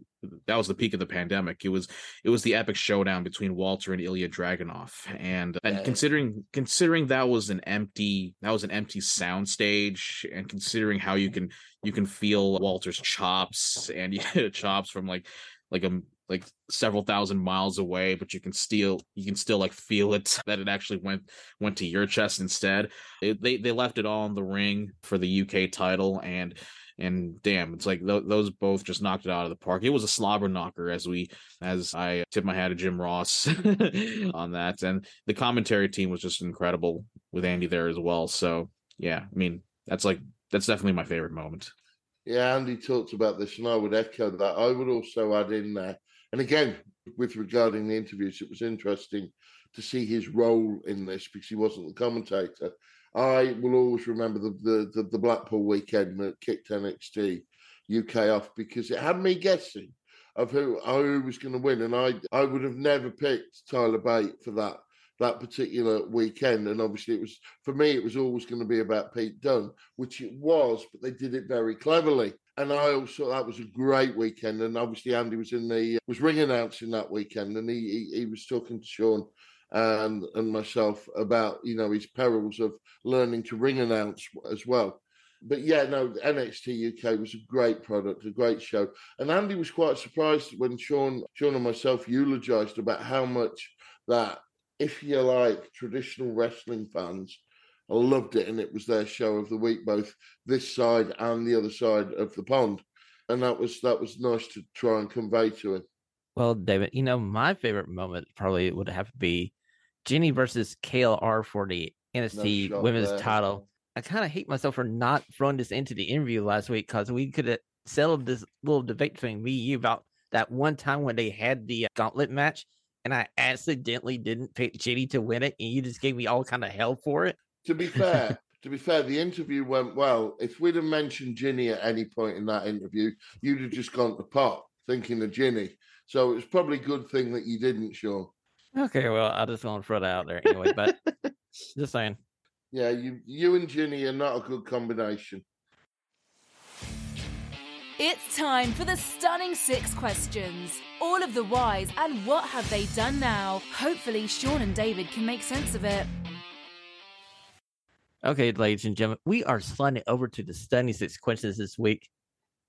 that was the peak of the pandemic. It was it was the epic showdown between walter and ilja dragunov. And and considering considering that was an empty that was an empty sound stage and considering how you can you can feel walter's chops and [LAUGHS] yeah, chops from like like a like several thousand miles away but you can still you can still like feel it [LAUGHS] that it actually went went to your chest instead. It, they they left it all in the ring for the uk title and and damn it's like th- those both just knocked it out of the park. It was a slobber knocker as we as i tip my hat to jim ross [LAUGHS] on that and the commentary team was just incredible with andy there as well. So yeah i mean that's like that's definitely my favorite moment. Yeah andy talked about this and i would echo that i would also add in there and again with regarding the interviews it was interesting to see his role in this because he wasn't the commentator I will always remember the the, the, the Blackpool weekend that kicked NXT UK off because it had me guessing of who who was going to win, and I I would have never picked Tyler Bate for that that particular weekend. And obviously, it was for me, it was always going to be about Pete Dunne, which it was, but they did it very cleverly. And I also that was a great weekend. And obviously, Andy was in the was ring announcing that weekend, and he he, he was talking to Sean and and myself about you know his perils of learning to ring announce as well. But yeah, no, NXT UK was a great product, a great show, and Andy was quite surprised when Sean, Sean and myself eulogised about how much that, if you like, traditional wrestling fans loved it, and it was their show of the week, both this side and the other side of the pond, and that was that was nice to try and convey to him. Well, David, you know, my favorite moment probably would have to be Jinny versus KLR for the NXT no Women's there. title. I kind of hate myself for not throwing this into the interview last week because we could have settled this little debate between me and you about that one time when they had the uh, gauntlet match and I accidentally didn't pick Jinny to win it and you just gave me all kind of hell for it. To be fair, [LAUGHS] to be fair, the interview went well. If we'd have mentioned Jinny at any point in that interview, you'd have just gone to pot thinking of Jinny. So it was probably a good thing that you didn't, Sean. Okay, well, I just want to throw that out there anyway, but [LAUGHS] just saying. Yeah, you you and Jinny are not a good combination. It's time for the stunning six questions. All of the whys and what have they done now. Hopefully, Sean and David can make sense of it. Okay, ladies and gentlemen, we are sliding over to the stunning six questions this week.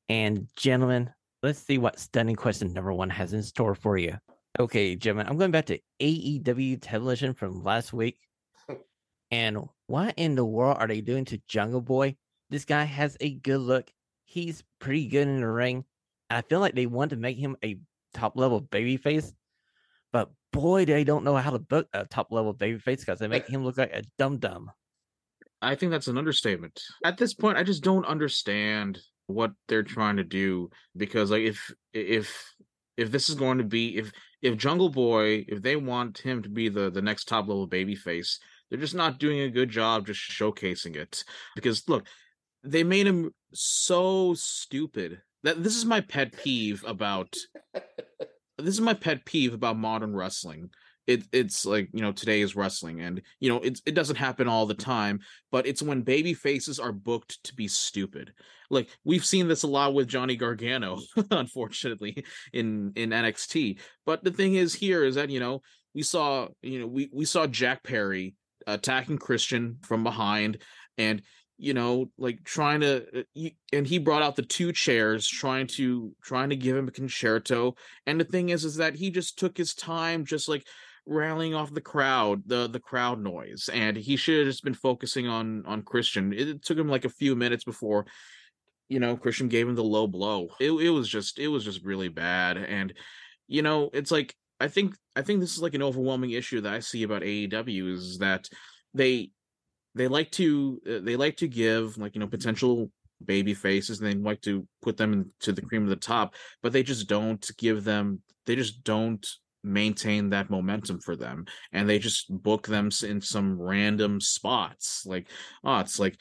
And gentlemen, let's see what stunning question number one has in store for you. Okay, gentlemen, I'm going back to AEW television from last week. [LAUGHS] And what in the world are they doing to Jungle Boy? This guy has a good look. He's pretty good in the ring. I feel like they want to make him a top level babyface. But boy, they don't know how to book a top level babyface because they make him look like a dum dum. I think that's an understatement. At this point, I just don't understand what they're trying to do because like if if if this is going to be if if Jungle Boy, if they want him to be the the next top level baby face, they're just not doing a good job just showcasing it. Because look, they made him so stupid. That this is my pet peeve about this is my pet peeve about modern wrestling it, it's like you know today is wrestling and you know it, it doesn't happen all the time but it's when baby faces are booked to be stupid. Like we've seen this a lot with johnny gargano [LAUGHS] unfortunately in in nxt but the thing is here is that you know we saw you know we we saw jack perry attacking christian from behind and you know like trying to uh, and he brought out the two chairs trying to trying to give him a Con-Chair-To and the thing is is that he just took his time just like rallying off the crowd, the the crowd noise, and he should have just been focusing on on Christian. It took him like a few minutes before, you know, Christian gave him the low blow. It it was just it was just really bad, and you know, it's like I think I think this is like an overwhelming issue that I see about AEW is that they they like to uh, they like to give like you know potential baby faces and they like to put them into the cream of the top but they just don't give them they just don't maintain that momentum for them and they just book them in some random spots like oh it's like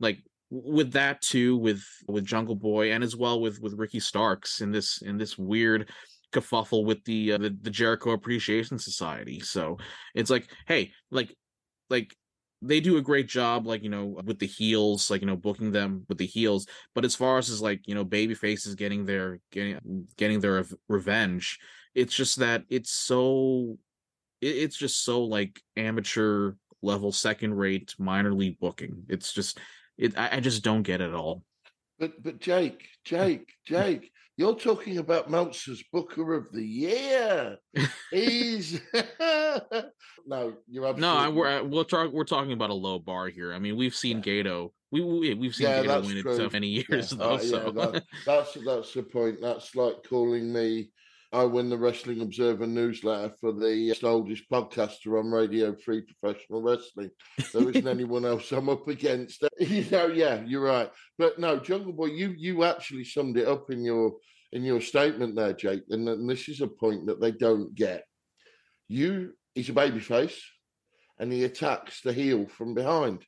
like with that too with with jungle boy and as well with with ricky starks in this in this weird kerfuffle with the, uh, the the jericho appreciation society. So it's like hey like like they do a great job like you know with the heels like you know booking them with the heels but as far as is like you know baby faces getting their getting getting their revenge it's just that it's so it's just so like amateur level second rate minor league booking it's just it I, I just don't get it at all but but jake jake jake you're talking about Meltzer's Booker of the Year. [LAUGHS] He's [LAUGHS] no, you're absolutely no. We're we're, talk, we're talking about a low bar here. I mean, we've seen. Gedo. We, we we've seen yeah, Gedo win true. it so many [LAUGHS] years yeah. though. Uh, so. yeah, that, that's that's the point. That's like calling me I win the Wrestling Observer newsletter for the uh, oldest podcaster on Radio Free Professional Wrestling. There isn't [LAUGHS] anyone else I'm up against. [LAUGHS] You know, yeah, you're right. But no, Jungle Boy, you you actually summed it up in your in your statement there, Jake. And, and this is a point that they don't get. You, he's a babyface, and he attacks the heel from behind.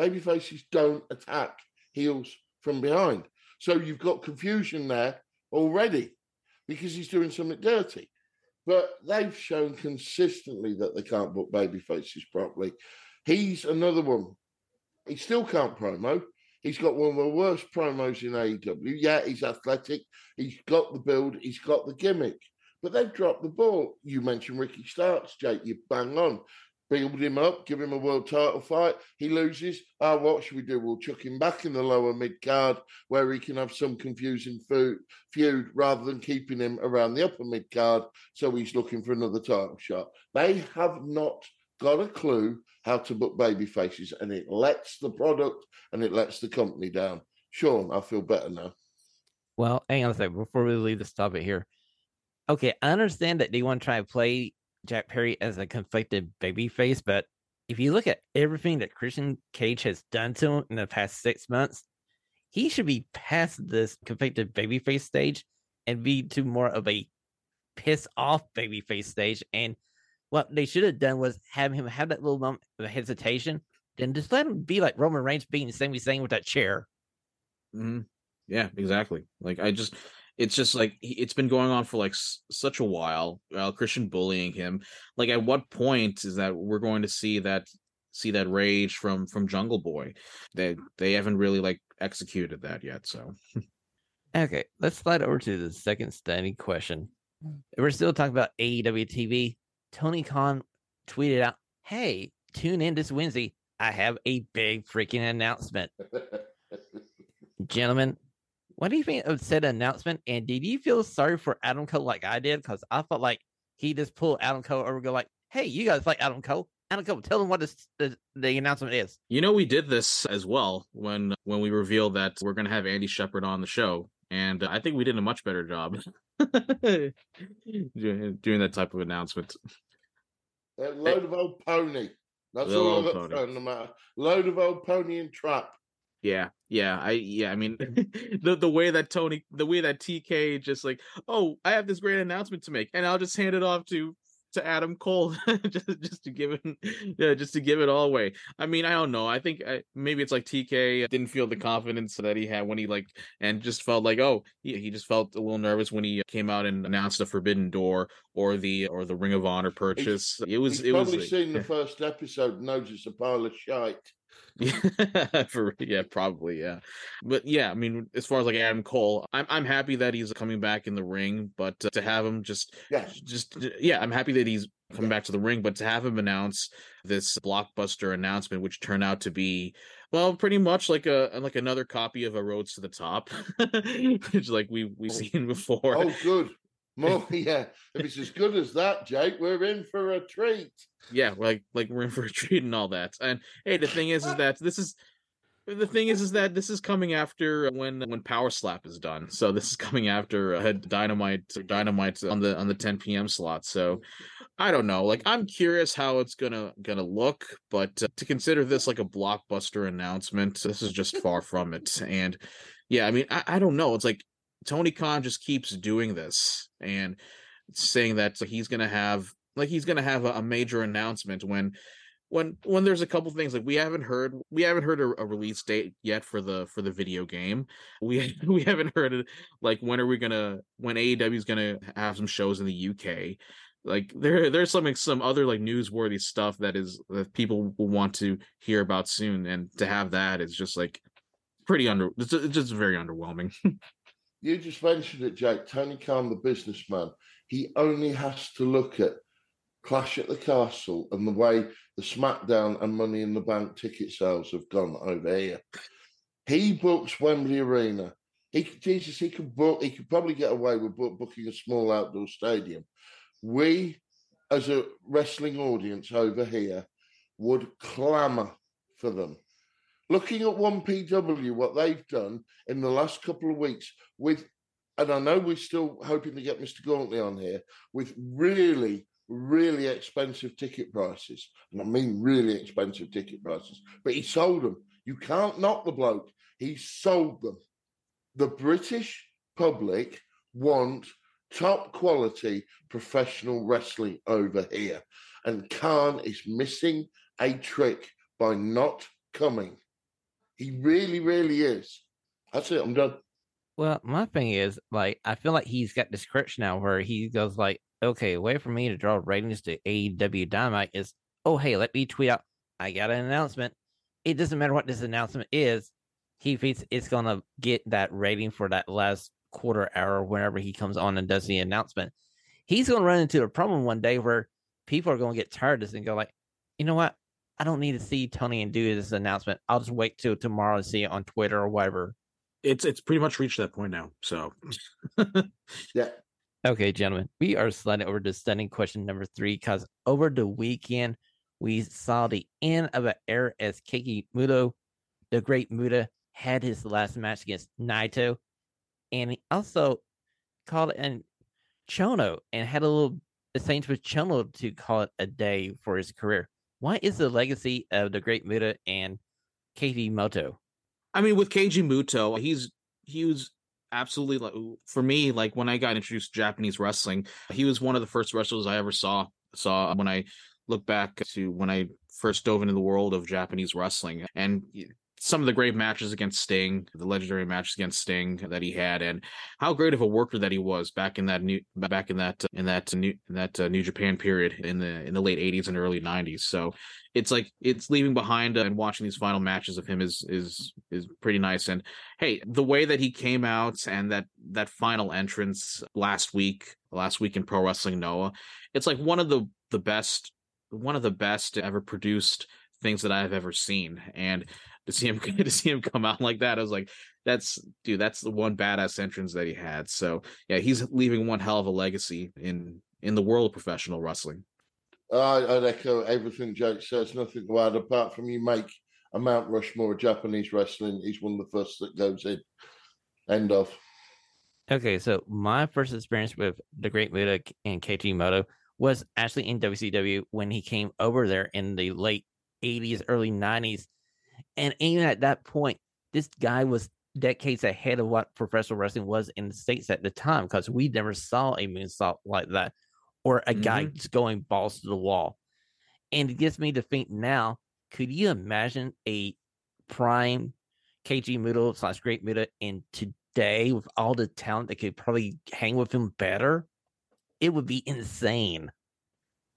Babyfaces don't attack heels from behind. So you've got confusion there already because he's doing something dirty. But they've shown consistently that they can't book baby faces properly. He's another one. He still can't promo. He's got one of the worst promos in AEW. Yeah, he's athletic. He's got the build. He's got the gimmick. But they've dropped the ball. You mentioned Ricky Starks, Jake. You bang on build him up, give him a world title fight. He loses. Ah, what should we do? We'll chuck him back in the lower mid card where he can have some confusing feud rather than keeping him around the upper mid card. So he's looking for another title shot. They have not got a clue how to book baby faces, and it lets the product and it lets the company down. Sean, I feel better now. Well, hang on a second before we leave this topic here. Okay, I understand that they want to try to play Jack Perry as a conflicted babyface, but if you look at everything that Christian Cage has done to him in the past six months, he should be past this conflicted babyface stage and be to more of a piss off babyface stage. And what they should have done was have him have that little moment of hesitation, then just let him be like Roman Reigns being the Sami Zayn with that chair. Mm-hmm. Yeah, exactly. Like I just it's just like it's been going on for like s- such a while uh, christian bullying him. Like at what point is that we're going to see that see that rage from from jungle boy? They they haven't really like executed that yet so. Okay let's slide over to the second standing question. We're still talking about aew tv tony khan tweeted out hey tune in this wednesday. I have a big freaking announcement. [LAUGHS] Gentlemen what do you think of said announcement? And did you feel sorry for Adam Cole like I did? Because I felt like he just pulled Adam Cole over, go like, "Hey, you guys like Adam Cole? Adam Cole, tell them what this, the the announcement is." You know, we did this as well when when we revealed that we're going to have Andy Shepherd on the show, and I think we did a much better job [LAUGHS] doing, doing that type of announcement. That load of old pony. That's all I've got no matter. Load of old pony and trap. Yeah, yeah, I yeah, I mean [LAUGHS] [LAUGHS] the the way that Tony the way that TK just like, oh, I have this great announcement to make, and I'll just hand it off to to Adam Cole [LAUGHS] just just to give it yeah, just to give it all away. I mean, I don't know. I think I, maybe it's like TK didn't feel the confidence that he had when he like and just felt like oh he, he just felt a little nervous when he came out and announced the Forbidden Door or the or the Ring of Honor purchase. He's, it was it was probably was seen the first episode knows it's a pile of shite. Yeah, [LAUGHS] for yeah, probably yeah, but yeah, I mean, as far as like Adam Cole, I'm I'm happy that he's coming back in the ring, but uh, to have him just yeah, just yeah, I'm happy that he's coming back to the ring, but to have him announce this blockbuster announcement, which turned out to be well, pretty much like a like another copy of a Roads to the Top, [LAUGHS] which like we we've oh. seen before. Oh, good. More, [LAUGHS] yeah. If it's as good as that, Jake, we're in for a treat yeah, like like we're in for a treat and all that. And hey, the thing is, is that this is the thing is, is that this is coming after when when Power Slap is done. So this is coming after uh, Dynamite Dynamite on the on the 10 p.m. slot. So I don't know. Like I'm curious how it's gonna gonna look, but uh, to consider this like a blockbuster announcement, this is just far from it. And yeah, I mean, I, I don't know. It's like Tony Khan just keeps doing this and saying that he's gonna have like he's gonna have a, a major announcement when when when there's a couple things like we haven't heard we haven't heard a, a, release date yet for the for the video game. [LAUGHS] We we haven't heard it like when are we gonna when aew is gonna have some shows in the uk like there there's something some other like newsworthy stuff that is that people will want to hear about soon and to have that is just like pretty under it's just very underwhelming [LAUGHS] you just mentioned it jake tony khan the businessman he only has to look at Clash at the Castle and the way the SmackDown and Money in the Bank ticket sales have gone over here. He books Wembley Arena. He Jesus, he could book. He could probably get away with book, booking a small outdoor stadium. We, as a wrestling audience over here, would clamour for them. Looking at one PW, what they've done in the last couple of weeks with, and I know we're still hoping to get Mr. Gauntlet on here with really really expensive ticket prices. And I mean really expensive ticket prices. But he sold them. You can't knock the bloke. He sold them. The British public want top quality professional wrestling over here. And Khan is missing a trick by not coming. He really, really is. That's it. I'm done. Well, my thing is, like, I feel like he's got this crutch now where he goes like, okay, way for me to draw ratings to AEW Dynamite is, oh, hey, let me tweet out, I got an announcement. It doesn't matter what this announcement is. He thinks it's going to get that rating for that last quarter hour whenever he comes on and does the announcement. He's going to run into a problem one day where people are going to get tired of this and go like, you know what? I don't need to see Tony and do this announcement. I'll just wait till tomorrow to see it on Twitter or whatever. It's it's pretty much reached that point now. So [LAUGHS] yeah, Okay, gentlemen, we are sliding over to stunning question number three because over the weekend we saw the end of an era as Keiji Muto, the great Muta, had his last match against Naito, and he also called in Chono and had a little exchange with Chono to call it a day for his career. Why is the legacy of the great Muta and Keiji Muto? I mean, with Keiji Muto, he's he was absolutely like for me like when i got introduced to japanese wrestling he was one of the first wrestlers i ever saw saw when i look back to when i first dove into the world of japanese wrestling and some of the great matches against Sting, the legendary matches against Sting that he had, and how great of a worker that he was back in that new back in that in that new in that uh, New Japan period in the in the late '80s and early '90s. So it's like it's leaving behind uh, and watching these final matches of him is is is pretty nice. And hey, the way that he came out and that that final entrance last week, last week in Pro Wrestling Noah, it's like one of the the best one of the best ever produced things that I've ever seen. And to see him [LAUGHS] to see him come out like that, I was like, that's dude, that's the one badass entrance that he had. So yeah, he's leaving one hell of a legacy in in the world of professional wrestling. I, I'd echo everything Jake says. Nothing to add apart from you make a Mount Rushmore of Japanese wrestling. He's one of the first that goes in. End of. Okay, so my first experience with the Great Muta and Keiji Muto was actually in WCW when he came over there in the late 80s, early 90s. And even at that point, this guy was decades ahead of what professional wrestling was in the States at the time because we never saw a moonsault like that or a mm-hmm. guy just going balls to the wall. And it gets me to think now, could you imagine a prime Keiji Muto slash Great Muta in today with all the talent that could probably hang with him better? It would be insane.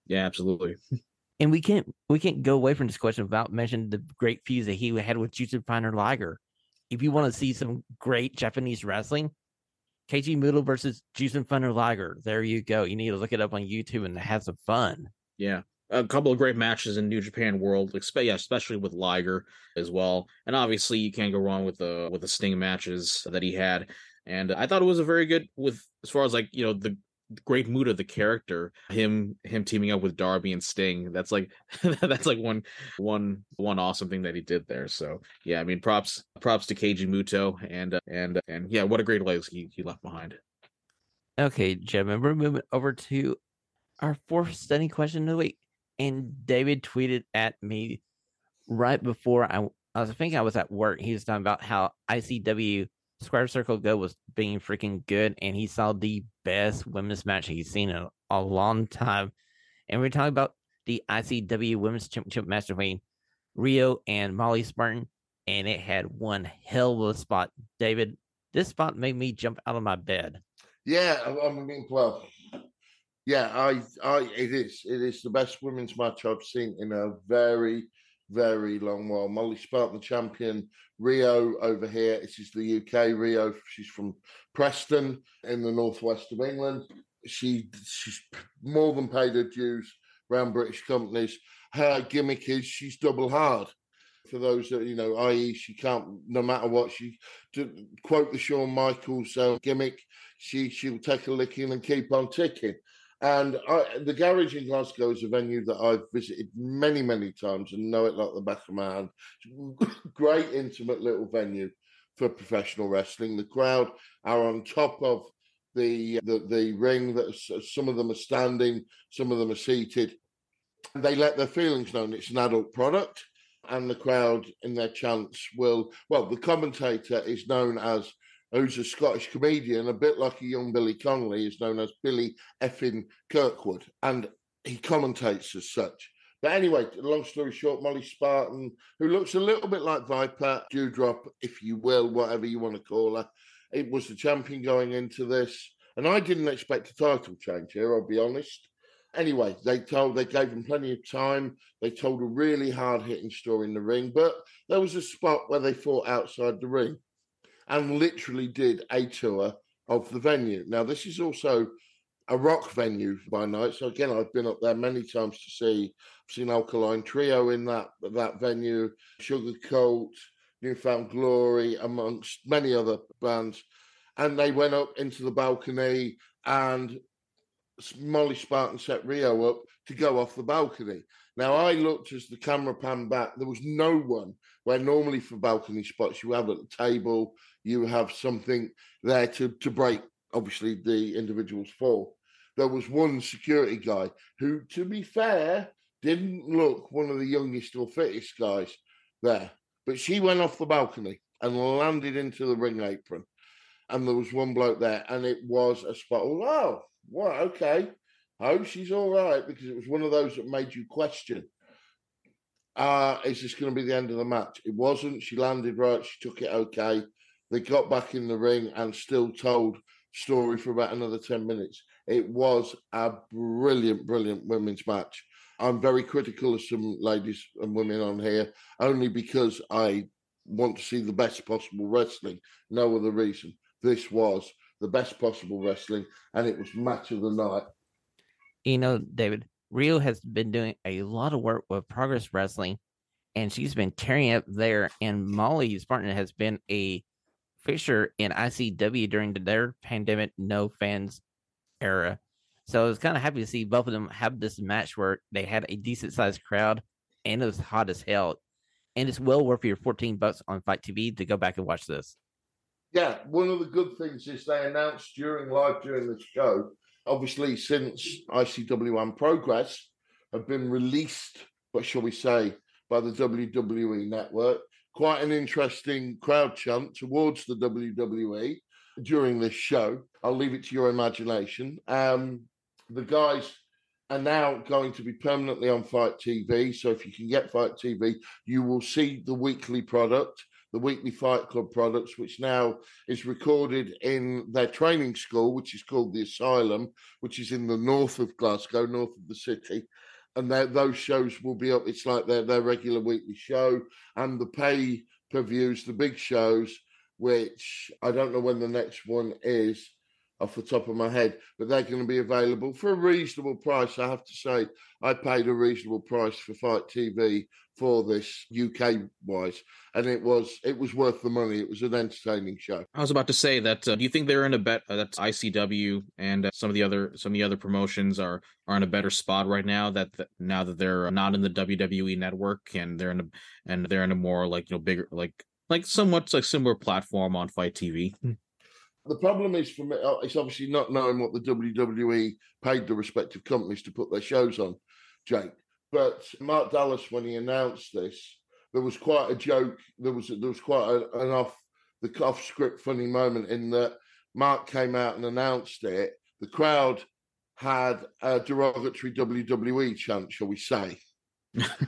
Yeah, absolutely. [LAUGHS] And we can't we can't go away from this question without mentioning the great fuse that he had with Jushin Thunder Liger. If you want to see some great Japanese wrestling, Keiji Muto versus Jushin Thunder Liger. There you go. You need to look it up on YouTube and have some fun. Yeah. A couple of great matches in New Japan World, yeah, especially with Liger as well. And obviously, you can't go wrong with the with the Sting matches that he had. And I thought it was a very good with as far as like you know the Great Muta the character, him him teaming up with Darby and Sting. That's like [LAUGHS] that's like one one one awesome thing that he did there. So yeah, I mean props props to Keiji Muto and uh, and and yeah, what a great legacy he, he left behind. Okay, and we're moving over to our fourth study question of the week. And David tweeted at me right before I, I was thinking I was at work. He was talking about how ICW Square Circle Go was being freaking good, and he saw the best women's match he's seen in a long time. And we're talking about the ICW Women's Championship match between Rhio and Molly Spartan, and it had one hell of a spot. David, this spot made me jump out of my bed. Yeah, I mean, well, yeah, I, I, it is, it is the best women's match I've seen in a very, very long while. Molly Spartan, champion, Rhio over here. This is the UK. Rhio, she's from Preston in the northwest of England. She, she's more than paid her dues around British companies. Her gimmick is she's double hard for those that you know, i.e., she can't, no matter what she, to quote the Shawn Michaels uh, gimmick, she she'll take a licking and keep on ticking. And I, the garage in Glasgow is a venue that I've visited many, many times and know it like the back of my hand. [LAUGHS] Great, intimate little venue for professional wrestling. The crowd are on top of the the, the ring. That some of them are standing, some of them are seated. They let their feelings known. It's an adult product and the crowd in their chants will, well, the commentator is known as, who's a Scottish comedian, a bit like a young Billy Connolly, is known as Billy Effin Kirkwood, and he commentates as such. But anyway, long story short, Molly Spartan, who looks a little bit like Viper, Doudrop, if you will, whatever you want to call her, it was the champion going into this. And I didn't expect a title change here, I'll be honest. Anyway, they told they gave him plenty of time. They told a really hard hitting story in the ring, but there was a spot where they fought outside the ring and literally did a tour of the venue. Now, this is also a rock venue by night. So again, I've been up there many times to see. I've seen Alkaline Trio in that that venue, Sugarcult, New Found Glory, amongst many other bands. And they went up into the balcony and Molly Spartan set Rhio up to go off the balcony. Now I looked as the camera panned back. There was no one where normally for balcony spots you have at the table, you have something there to to break obviously the individual's fall. There was one security guy who, to be fair, didn't look one of the youngest or fittest guys there. But she went off the balcony and landed into the ring apron. And there was one bloke there, and it was a spot. Oh, well, okay. Hope she's all right because it was one of those that made you question. Uh, is this going to be the end of the match? It wasn't. She landed right. She took it okay. They got back in the ring and still told story for about another 10 minutes. It was a brilliant, brilliant women's match. I'm very critical of some ladies and women on here only because I want to see the best possible wrestling. No other reason. This was the best possible wrestling, and it was match of the night. You know, David, Rhio has been doing a lot of work with Progress Wrestling, and she's been tearing up there. And Molly Spartan has been a fixture in ICW during their pandemic no fans era. So I was kind of happy to see both of them have this match where they had a decent sized crowd and it was hot as hell. And it's well worth your 14 bucks on FITE TV to go back and watch this yeah, one of the good things is they announced during live during the show, obviously since ICW and Progress have been released, what shall we say, by the WWE network. Quite an interesting crowd chant towards the WWE during this show. I'll leave it to your imagination. Um, the guys are now going to be permanently on FITE TV. So if you can get FITE TV, you will see the weekly product the Weekly Fight Club products, which now is recorded in their training school, which is called the Asylum, which is in the north of Glasgow, north of the city. And those shows will be up. It's like their, their regular weekly show. And the pay per views, the big shows, which I don't know when the next one is. Off the top of my head, but they're going to be available for a reasonable price. I have to say, I paid a reasonable price for FITE TV for this UK wise, and it was it was worth the money. It was an entertaining show. I was about to say that. Uh, do you think they're in a bet uh, that ICW and uh, some of the other some of the other promotions are are in a better spot right now that, that now that they're not in the WWE network and they're in a and they're in a more like you know bigger like like somewhat like similar platform on FITE TV. The problem is for me, uh, it's obviously not knowing what the WWE paid the respective companies to put their shows on, Jake. But Mark Dallas, when he announced this, there was quite a joke. There was there was quite a, an off the off script funny moment in that Mark came out and announced it. The crowd had a derogatory WWE chant, shall we say?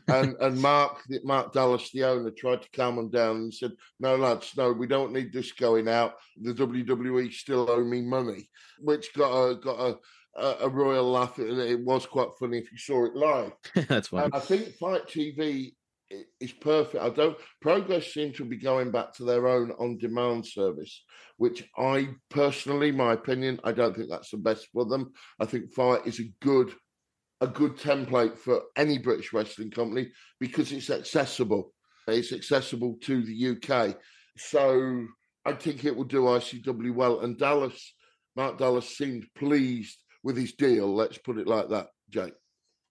And [LAUGHS] and Mark Mark Dallas, the owner, tried to calm them down and said, "No, lads, no, we don't need this going out. The WWE still owe me money," which got a got a a, a royal laugh. And it was quite funny if you saw it live. [LAUGHS] That's fine. And I think FITE TV is perfect. I don't. Progress seem to be going back to their own on-demand service, which I personally, my opinion, I don't think that's the best for them. I think FITE is a good, a good template for any British wrestling company because it's accessible. It's accessible to the UK, so I think it will do ICW well. And Dallas, Mark Dallas seemed pleased with his deal. Let's put it like that, Jake.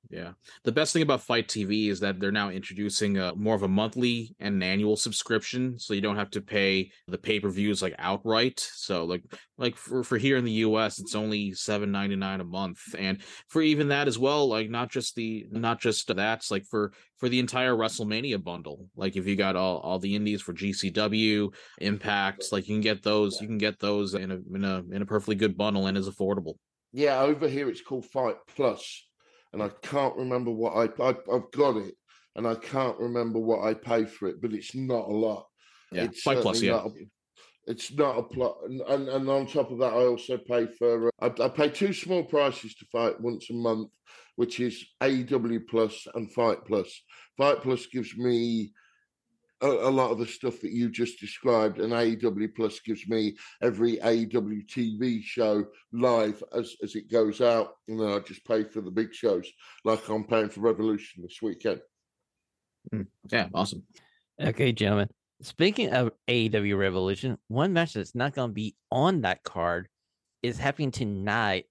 Yeah. The best thing about FITE TV is that they're now introducing a, more of a monthly and an annual subscription, so you don't have to pay the pay-per-views like outright. So like like for, for here in the US, it's only seven ninety nine a month. And for even that as well, like not just the not just that's like for for the entire WrestleMania bundle. Like if you got all, all the indies for GCW, Impact, like you can get those, you can get those in a in a in a perfectly good bundle and is affordable. Yeah, over here it's called FITE Plus, and I can't remember what I, I have got it, and I can't remember what I pay for it, but it's not a lot. Yeah, it's FITE Plus, yeah. Not a, it's not a plot, and, and, and on top of that, I also pay for. Uh, I, I pay two small prices to fight once a month, which is AEW Plus and FITE Plus. FITE Plus gives me a, a, lot of the stuff that you just described, and AEW Plus gives me every AEW TV show live as, as it goes out, and then I just pay for the big shows, like I'm paying for Revolution this weekend. Mm, yeah, awesome. Okay, gentlemen. Speaking of AEW Revolution, one match that's not going to be on that card is happening tonight.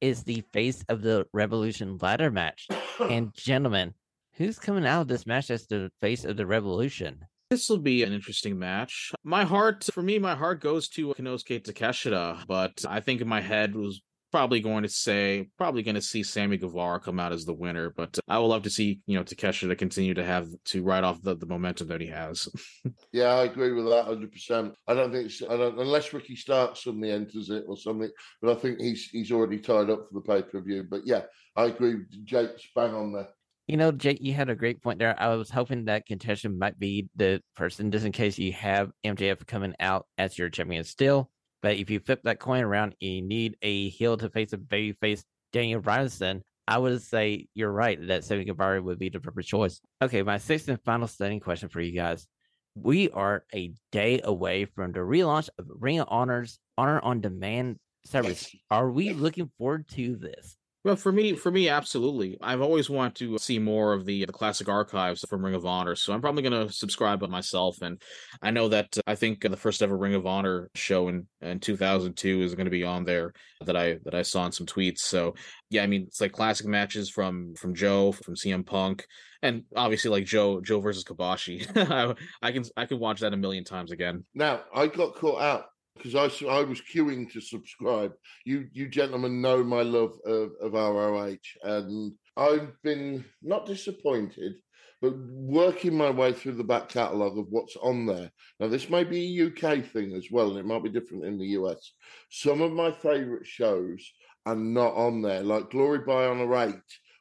Is the face of the Revolution ladder match, and [COUGHS] gentlemen, who's coming out of this match as the face of the Revolution? This will be an interesting match. My heart, for me, my heart goes to Konosuke Takeshita, but I think in my head was probably going to say, probably going to see Sammy Guevara come out as the winner. But I would love to see, you know, Takeshita continue to have to ride off the, the momentum that he has. [LAUGHS] yeah, I agree with that 100%. I don't think, I don't, unless Ricky Starks suddenly enters it or something, but I think he's he's already tied up for the pay per view. But yeah, I agree. Jake's bang on there. You know, Jake, you had a great point there. I was hoping that contention might be the person, just in case you have MJF coming out as your champion still. But if you flip that coin around, you need a heel to face a baby face Daniel Bryanson. I would say you're right that Sammy Guevara would be the proper choice. Okay, my sixth and final stunning question for you guys. We are a day away from the relaunch of Ring of Honor's Honor on Demand service. Are we looking forward to this? Well, for me, for me, absolutely. I've always wanted to see more of the the classic archives from Ring of Honor, so I'm probably going to subscribe by myself. And I know that uh, I think the first ever Ring of Honor show in in 2002 is going to be on there that I that I saw in some tweets. So yeah, I mean it's like classic matches from from Joe, from CM Punk, and obviously like Joe Joe versus Kobashi. [LAUGHS] I, I can I can watch that a million times again. Now I got caught out because I, I was queuing to subscribe. You you gentlemen know my love of, of ROH, and I've been not disappointed, but working my way through the back catalogue of what's on there. Now, this may be a UK thing as well, and it might be different in the US. Some of my favourite shows are not on there, like Glory by Honor 8,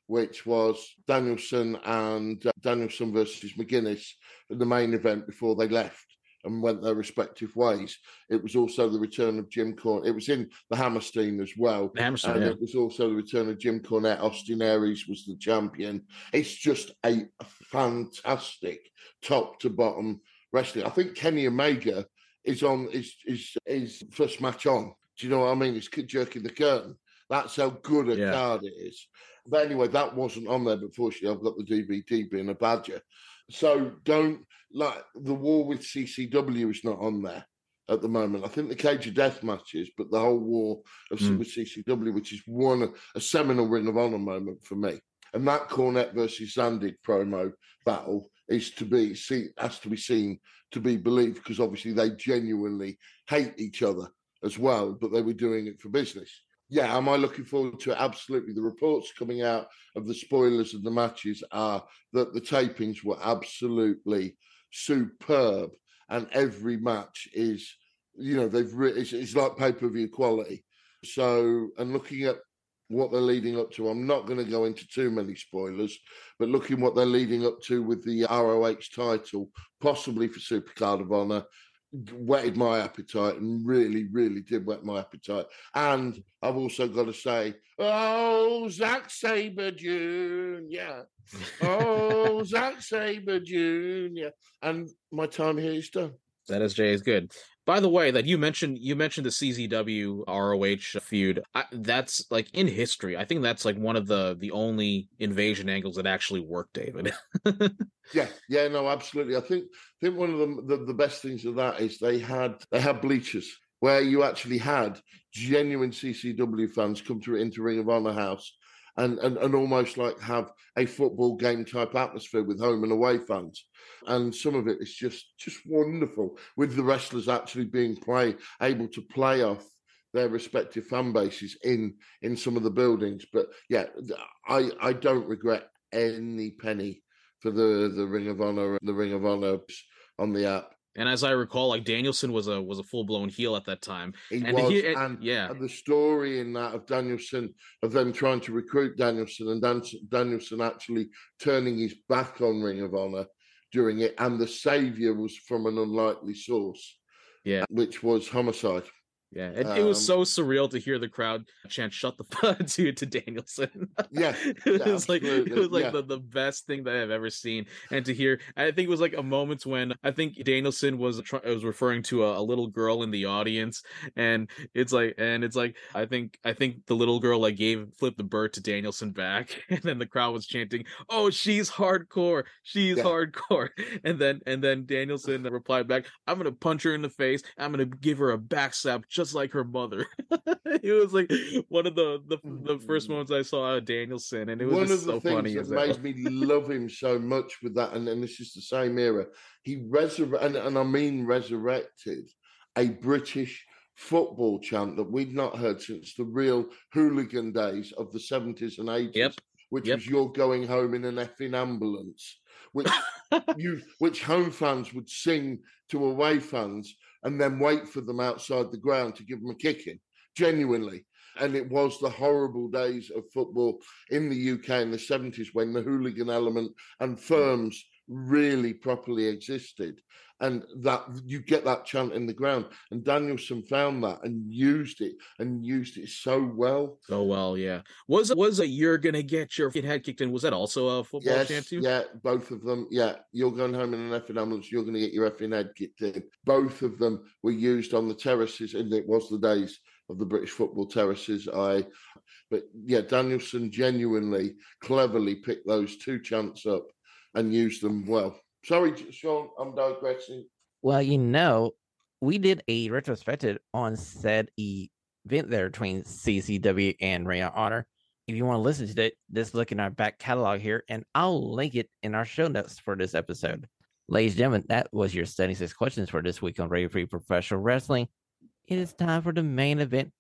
which was Danielson and uh, Danielson versus McGuinness in the main event before they left and went their respective ways. It was also the return of Jim Cornette. It was in the Hammerstein as well. Hammerstein, and yeah. it was also the return of Jim Cornette. Austin Aries was the champion. It's just a fantastic top to bottom wrestling. I think Kenny Omega is on is is is first match on Do you know what I mean? It's jerking the curtain. That's how good a Yeah. card it is. But anyway, that wasn't on there. But fortunately, I've got the DVD being a badger. So don't like the war with CZW is not on there at the moment. I think the Cage of Death matches, but the whole war of Mm. with CZW, which is one a seminal Ring of Honor moment for me. And that Cornette versus Zandig promo battle is to be see has to be seen to be believed because obviously they genuinely hate each other as well, but they were doing it for business. Yeah, am I looking forward to it? Absolutely. The reports coming out of the spoilers of the matches are that the tapings were absolutely superb, and every match is, you know, they've re- it's, it's like pay per view quality. So, and looking at what they're leading up to, I'm not going to go into too many spoilers, but looking what they're leading up to with the ROH title, possibly for Supercard of Honor, whetted my appetite and really, really did whet my appetite. And I've also got to say, oh, Zack Sabre Jr. Oh, [LAUGHS] Zack Sabre Jr. And my time here is done. That SJ is good. By the way, that you mentioned you mentioned the CZW ROH feud. I, that's like in history. I think that's like one of the the only invasion angles that actually worked, David. [LAUGHS] Yeah, yeah, no, absolutely. I think I think one of the, the the best things of that is they had they had bleachers where you actually had genuine CZW fans come to into Ring of Honor House and, and and almost like have a football game type atmosphere with home and away fans. And some of it is just just wonderful with the wrestlers actually being play able to play off their respective fan bases in in some of the buildings. But yeah, I I don't regret any penny for the the Ring of Honor the Ring of Honor on the app. And as I recall, like Danielson was a was a full blown heel at that time. He And was, he- and- and, yeah. and the story in that of Danielson of them trying to recruit Danielson and Dan, Danielson actually turning his back on Ring of Honor during it, and the savior was from an unlikely source, Yeah. which was homicide. Yeah, it, it was Um, so surreal to hear the crowd chant "Shut the [LAUGHS] fuck" to to Danielson. Yeah, [LAUGHS] it was like it was like yeah. the, the best thing that I've ever seen, and to hear, I think it was like a moment when I think Danielson was was referring to a, a little girl in the audience, and it's like, and it's like, I think I think the little girl like gave flipped the bird to Danielson back, [LAUGHS] and then the crowd was chanting, "Oh, she's hardcore, she's Yeah. hardcore," and then and then Danielson replied back, "I'm gonna punch her in the face, I'm gonna give her a backslap just like her mother." [LAUGHS] it was like one of the the, the first Mm. moments I saw Danielson, and it was One of the so things funny that made me love him so much with that, and, and this is the same era. He resurrected, and, and I mean resurrected, a British football chant that we'd not heard since the real hooligan days of the seventies and eighties. Yep. Which Yep. was you're going home in an effing ambulance, which [LAUGHS] you which home fans would sing to away fans and then wait for them outside the ground to give them a kicking. Genuinely. And it was the horrible days of football in the UK in the 70s when the hooligan element and firms really properly existed. And that you get that chant in the ground. And Danielson found that and used it and used it so well. So well, yeah. Was was a you're gonna get your head kicked in? Was that also a football Yes, chant too? yeah, both of them. Yeah, you're going home in an effing ambulance. You're going to get your effing head kicked in. Both of them were used on the terraces, and it was the days of the British football terraces. I, but yeah, Danielson genuinely cleverly picked those two chants up and used them well. Sorry, Sean, I'm digressing. Well, you know, we did a retrospective on said event there between CZW and Ring of Honor. If you want to listen to it, just look in our back catalog here, and I'll link it in our show notes for this episode. Ladies and gentlemen, that was your 76 questions for this week on Radio Free Professional Wrestling. It is time for the main event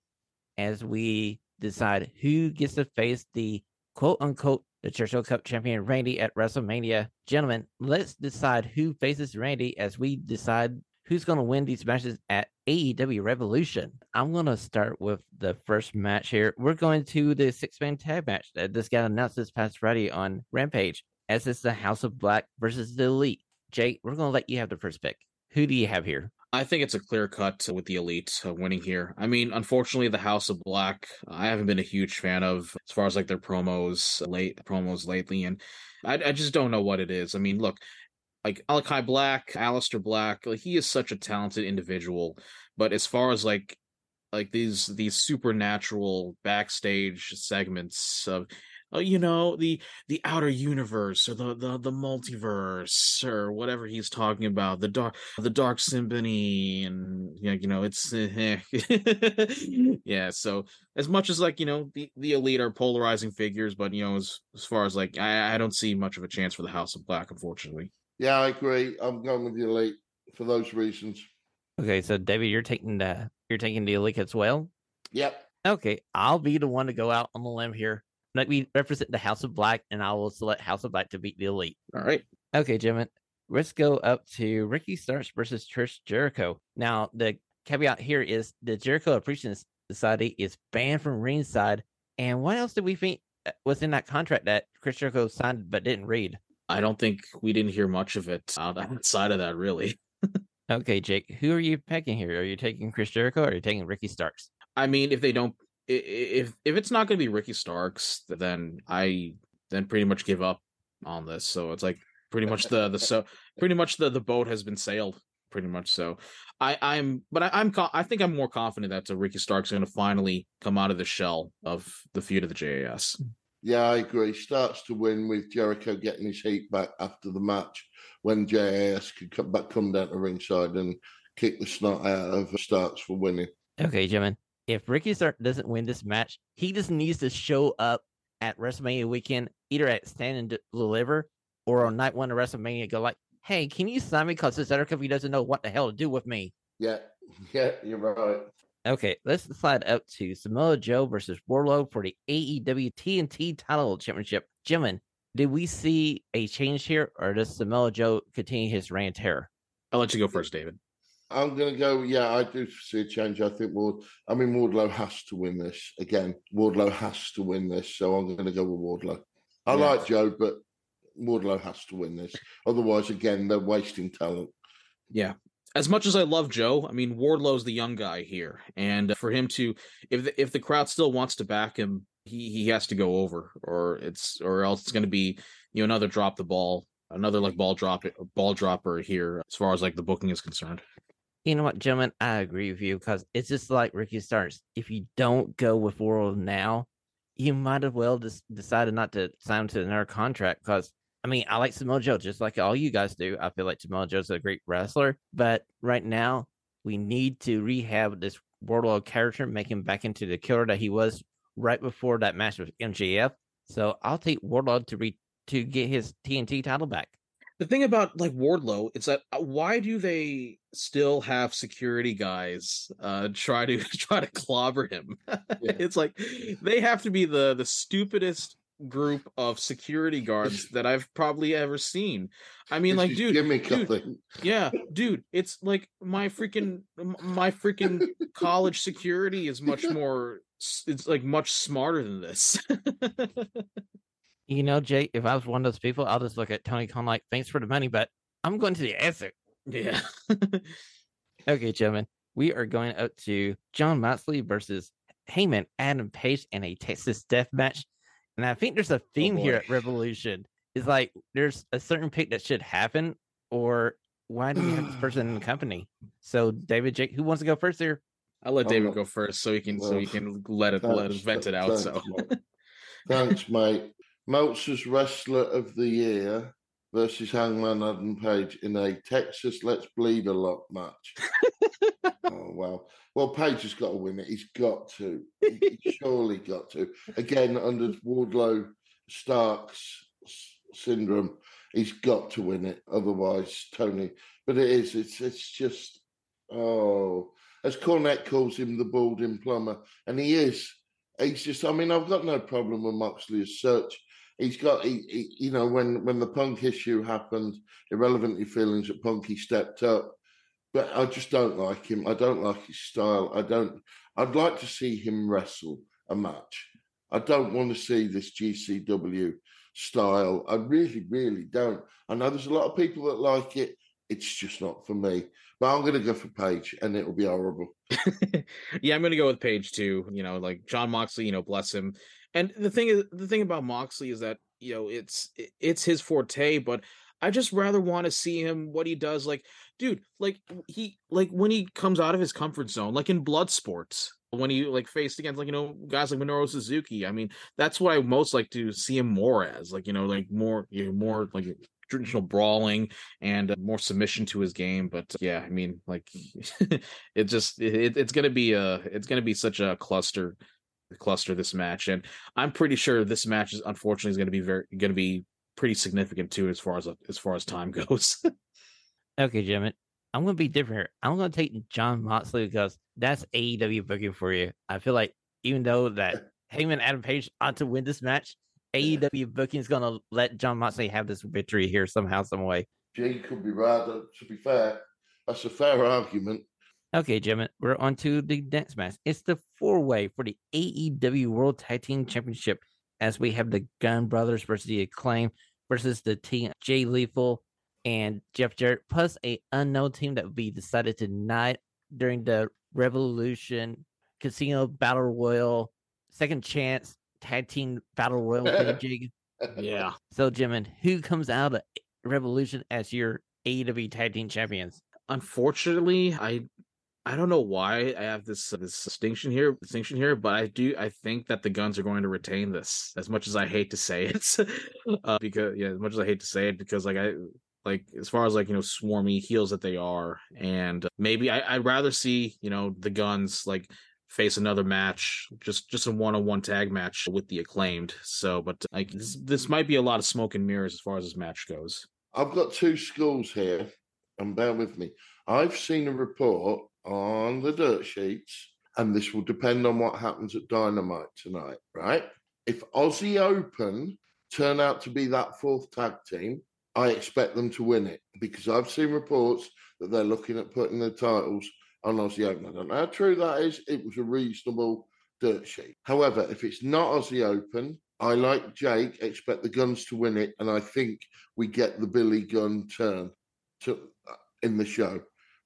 as we decide who gets to face the quote unquote the Churchill Cup champion Randy at WrestleMania. Gentlemen, let's decide who faces Randy as we decide who's going to win these matches at AEW Revolution. I'm going to start with the first match here. We're going to the six man tag match that just got announced this past Friday on Rampage, as it's the House of Black versus the Elite. Jake, we're going to let you have the first pick. Who do you have here? I think it's a clear cut with the elite uh, winning here. I mean, unfortunately, the House of Black, I haven't been a huge fan of as far as like their promos late promos lately, and I, I just don't know what it is. I mean, look, like Malakai Black, Aleister Black, like he is such a talented individual, but as far as like like these these supernatural backstage segments of Uh, you know the the outer universe or the the the multiverse or whatever he's talking about the dark the dark symphony and you know, you know it's eh, eh. [LAUGHS] yeah so as much as like you know the the elite are polarizing figures but you know as as far as like I I don't see much of a chance for the House of Black unfortunately Yeah, I agree. I'm going with the elite for those reasons. Okay, so David, you're taking the you're taking the elite as well. Yep. Okay, I'll be the one to go out on the limb here. Let we represent the House of Black, and I will select House of Black to beat the elite. all right Okay, gentlemen, let's go up to Ricky Starks versus Chris Jericho. Now, the caveat here is the Jericho Appreciation Society is banned from ringside. And what else did we think uh, was in that contract that Chris Jericho signed but didn't read? I don't think we didn't hear much of it outside of that really [LAUGHS] Okay, Jake, who are you picking here? Are you taking Chris Jericho or are you taking Ricky Starks? I mean, if they don't, i- i- if if it's not going to be Ricky Starks, then I then pretty much give up on this. So it's like pretty much the the so pretty much the the boat has been sailed. Pretty much so. I I'm but I, I'm I think I'm more confident that uh, Ricky Starks going to finally come out of the shell of the feud of the JAS. Yeah, I agree. Starks to win with Jericho getting his heat back after the match when JAS could come back, come down to ringside and kick the snot out of Starks for winning. Okay, gentlemen, if Ricky Stark doesn't win this match, he just needs to show up at WrestleMania weekend, either at Stand and Deliver or on night one of WrestleMania. Go like, hey, can you sign me? Because this other company doesn't know what the hell to do with me. Yeah, [LAUGHS] yeah, you're right. Okay, let's slide up to Samoa Joe versus Wardlow for the AEW TNT title championship. Gentlemen, did we see a change here, or does Samoa Joe continue his reign of terror? I'll let you go first, David. I'm going to go. Yeah, I do see a change. I think Ward. I mean, Wardlow has to win this again. Wardlow has to win this, so I'm going to go with Wardlow. I Yeah. like Joe, but Wardlow has to win this. Otherwise, again, they're wasting talent. Yeah. As much as I love Joe, I mean Wardlow's the young guy here, and for him to, if the, if the crowd still wants to back him, he he has to go over, or it's or else it's going to be you know another drop the ball, another like ball drop ball dropper here as far as like the booking is concerned. You know what, gentlemen? I agree with you because it's just like Ricky Starks. If you don't go with Wardlow, you might as well just decided not to sign to another contract. Because I mean, I like Samoa Joe just like all you guys do. I feel like Samoa Joe's a great wrestler, but right now we need to rehab this Wardlow character, make him back into the killer that he was right before that match with MJF. So I'll take Wardlow to re- to get his TNT title back. The thing about like Wardlow is that uh, why do they still have security guys uh try to [LAUGHS] try to clobber him? it's like they have to be the the stupidest group of security guards [LAUGHS] that I've probably ever seen. I mean, like, dude, gimmick, I dude, yeah, [LAUGHS] dude, it's like my freaking my freaking college security is much more. It's like much smarter than this. You know, Jake, if I was one of those people, I'll just look at Tony Khan like, thanks for the money, but I'm going to the exit. yeah. [LAUGHS] Okay, gentlemen, we are going up to Jon Moxley versus Hangman Adam Page in a Texas death match. And I think there's a oh, theme here at Revolution. It's like there's a certain pick that should happen, or why do we have this person in the [SIGHS] company? So, David, Jake, who wants to go first here? I'll let Oh, David no. go first so he can so he can let it let it vent it out. thanks, So. Thanks, mate. Meltzer's Wrestler of the Year versus Hangman Adam Page in a Texas Let's Bleed a Lot match. [LAUGHS] oh, wow. Well, Page has got to win it. He's got to. He's [LAUGHS] surely got to. Again, under Wardlow Starks syndrome, he's got to win it. Otherwise, Tony. But it is. It's it's just oh, as Cornette calls him, the balding plumber, and he is. He's just. I mean, I've got no problem with Moxley as such. He's got, he, he, you know, when when the Punk issue happened, irrelevantly feelings that Punky stepped up. But I just don't like him. I don't like his style. I don't. I'd like to see him wrestle a match. I don't want to see this GCW style. I really, really don't. I know there's a lot of people that like it. It's just not for me. But I'm going to go for Page, and it'll be horrible. [LAUGHS] yeah, I'm gonna go with Page too. You know, like Jon Moxley. You know, bless him. And the thing is, the thing about Moxley is that you know it's it's his forte, but I just rather want to see him what he does. Like, dude, like he like when he comes out of his comfort zone, like in blood sports. when he like faced against like you know guys like Minoru Suzuki. I mean, that's what I most like to see him more as, like you know, like more you know, more like traditional brawling and uh, more submission to his game. But uh, yeah, I mean, like [LAUGHS] it just it, it's gonna be a it's gonna be such a cluster cluster this match, and I'm pretty sure this match is unfortunately is gonna be very gonna be pretty significant too as far as uh, as far as time [LAUGHS] goes. okay, Jim. I'm gonna be different here. I'm gonna take Jon Moxley because that's AEW booking for you. I feel like even though that [LAUGHS] Hangman Adam Page ought to win this match, AEW booking is gonna let Jon Moxley have this victory here somehow, some way. Gee could be right. To be fair, that's a fair argument. Okay, Jim, we're on to the next match. It's the four way for the AEW World Tag Team Championship as we have the Gunn Brothers versus the Acclaim versus the team Jay Lethal and Jeff Jarrett, plus a unknown team that will be decided tonight during the Revolution Casino Battle Royal Second Chance Tag Team Battle Royal [LAUGHS] Yeah. So, Jimin, who comes out of Revolution as your AEW Tag Team Champions? Unfortunately, I I don't know why I have this uh, this distinction here, distinction here, but I do I think that the guns are going to retain this. As much as I hate to say [LAUGHS] it, uh, because yeah, as much as I hate to say it, because like I like as far as like you know swarmy heels that they are, and maybe I, I'd rather see you know the guns like face another match, just just a one on one tag match with the acclaimed. So, but like this, this might be a lot of smoke and mirrors as far as this match goes. I've got two schools here, and bear with me. I've seen a report on the dirt sheets, and this will depend on what happens at Dynamite tonight, right? If Aussie Open turn out to be that fourth tag team, I expect them to win it because I've seen reports that they're looking at putting the titles on Aussie Open. I don't know how true that is. It was a reasonable dirt sheet. However, if it's not Aussie Open, I like Jake, expect the guns to win it, and I think we get the Billy Gunn turn to uh, in the show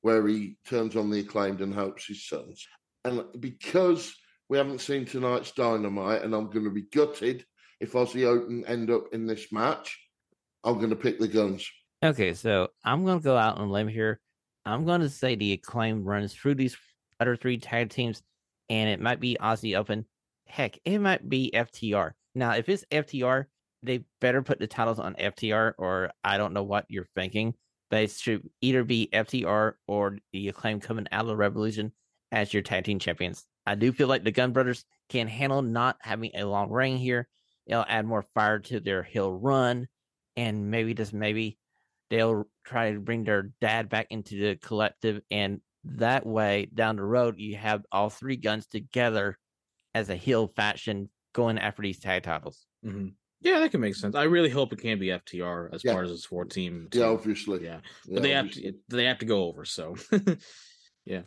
where he turns on the acclaimed and helps his sons. And because we haven't seen tonight's Dynamite, and I'm going to be gutted if Aussie Open end up in this match, I'm going to pick the guns. Okay, so I'm going to go out on a limb here. I'm going to say the acclaim runs through these other three tag teams, and it might be Aussie Open. Heck, it might be FTR. Now, if it's FTR, they better put the titles on FTR, or I don't know what you're thinking it should either be FTR or the acclaim coming out of the Revolution as your tag team champions. I do feel like the Gunn Brothers can handle not having a long reign here. It'll add more fire to their hill run, and maybe just maybe they'll try to bring their dad back into the collective, and that way down the road you have all three guns together as a heel faction going after these tag titles. Mm-hmm. Yeah, that can make sense. I really hope it can be FTR as yeah. part of this four team. Yeah, obviously. Yeah, but they obviously. have to. They have to go over. So, [LAUGHS] yeah.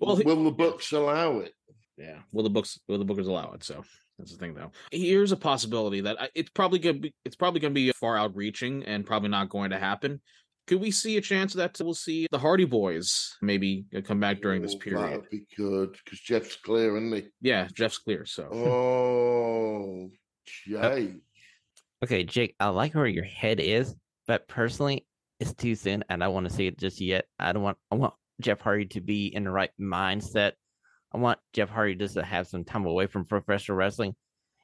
Well, will the books allow it? Yeah. Will the books? Will the bookers allow it? So that's the thing, though. Here's a possibility that it's probably gonna be. It's probably gonna be far outreaching and probably not going to happen. Could we see a chance that we'll see the Hardy Boys maybe uh, come back during this oh, period? That'd be good because Jeff's clear, isn't he? Yeah, Jeff's clear. So. [LAUGHS] Oh, Jay. Okay, Jake, I like where your head is, but personally, it's too soon, and I want to see it just yet. I don't want. I want Jeff Hardy to be in the right mindset. I want Jeff Hardy just to have some time away from professional wrestling.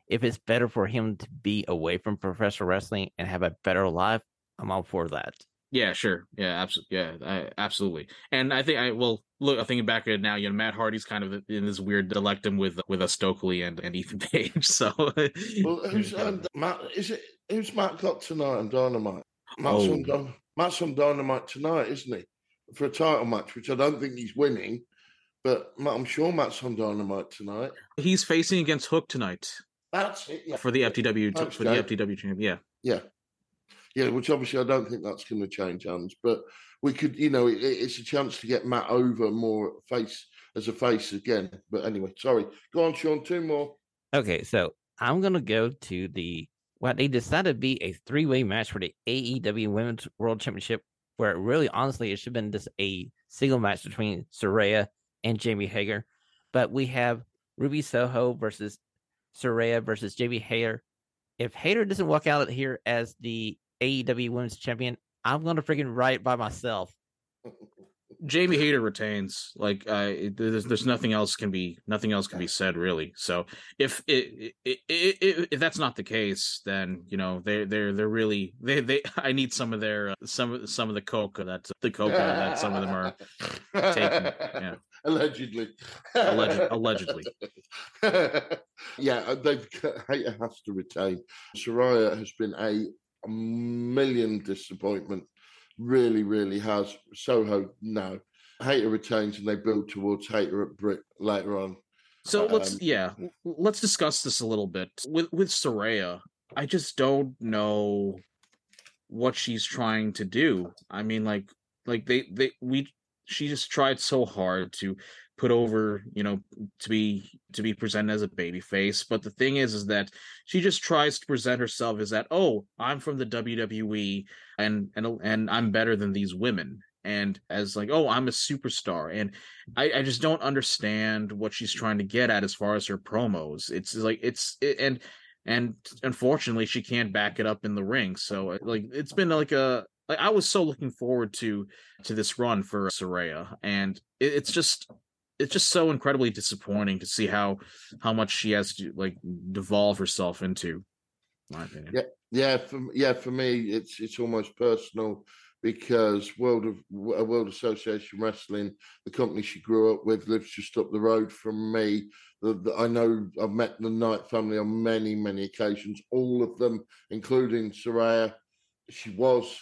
If it's better for him to be away from professional wrestling and have a better life, I'm all for that. Yeah, sure. Yeah, absolutely. Yeah, I, absolutely. And I think I well look. I'm thinking back at it now. You know, Matt Hardy's kind of in this weird delectum with with a Stokely and, and Ethan [LAUGHS] Page. So, well, [LAUGHS] who's um, Matt? Is it who's Matt got tonight on Dynamite? Matt's, oh. on, Don, Matt's on Dynamite tonight, isn't he? For a title match, which I don't think he's winning, but I'm sure Matt's on Dynamite tonight. He's facing against Hook tonight. That's it. Yeah. For the FTW, for the FTW champion. Yeah. Yeah. Yeah, which obviously I don't think that's going to change hands, but we could, you know, it, it's a chance to get Matt over more face as a face again. But anyway, sorry. Go on, Sean. Two more. Okay, so I'm going to go to the what they decided to be a three way match for the AEW Women's World Championship, where really, honestly, it should have been just a single match between Saraya and Jamie Hayter. But we have Ruby Soho versus Saraya versus Jamie Hayter. If Hayter doesn't walk out here as the AEW Women's Champion, I'm going to freaking write by myself. [LAUGHS] Jamie Hayter retains. Like, uh, there's there's nothing else can be nothing else can be said really. So if it, it, it, it if that's not the case, then you know they they're they're really they they [LAUGHS] I need some of their uh, some some of the coke that the coke that some of them are taking. Yeah. [LAUGHS] Allegedly. Alleged, allegedly. yeah, uh, they've Hayter has to retain. Saraya has been a, a million disappointment really, really has. Soho, no. Hayter retains and they build towards Hayter at Britt later on. So let's um, yeah, let's discuss this a little bit. With with Saraya, I just don't know what she's trying to do. I mean like like they they we she just tried so hard to put over, you know, to be to be presented as a baby face. But the thing is, is that she just tries to present herself as that, oh, I'm from the WWE and and and I'm better than these women. And as like, oh, I'm a superstar. And I, I just don't understand what she's trying to get at as far as her promos. It's like it's it, and and unfortunately she can't back it up in the ring. So uh, like it's been like a like I was so looking forward to to this run for Saraya, and it, it's just it's just so incredibly disappointing to see how how much she has to like devolve herself into. My opinion. Yeah, yeah, for yeah, for me, it's it's almost personal because World of World Association Wrestling, the company she grew up with, lives just up the road from me. The, the, I know I've met the Knight family on many, many occasions. All of them, including Saraya. She was.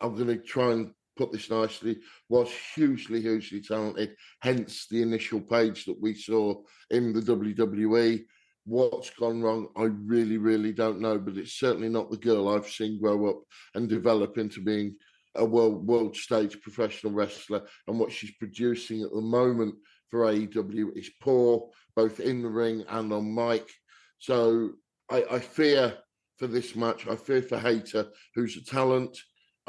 I'm going to try and put this nicely, was hugely, hugely talented. Hence the initial page that we saw in the WWE. What's gone wrong? I really, really don't know, but it's certainly not the girl I've seen grow up and develop into being a world world stage professional wrestler. And what she's producing at the moment for AEW is poor, both in the ring and on mic. So I, I fear for this match. I fear for Hayter, who's a talent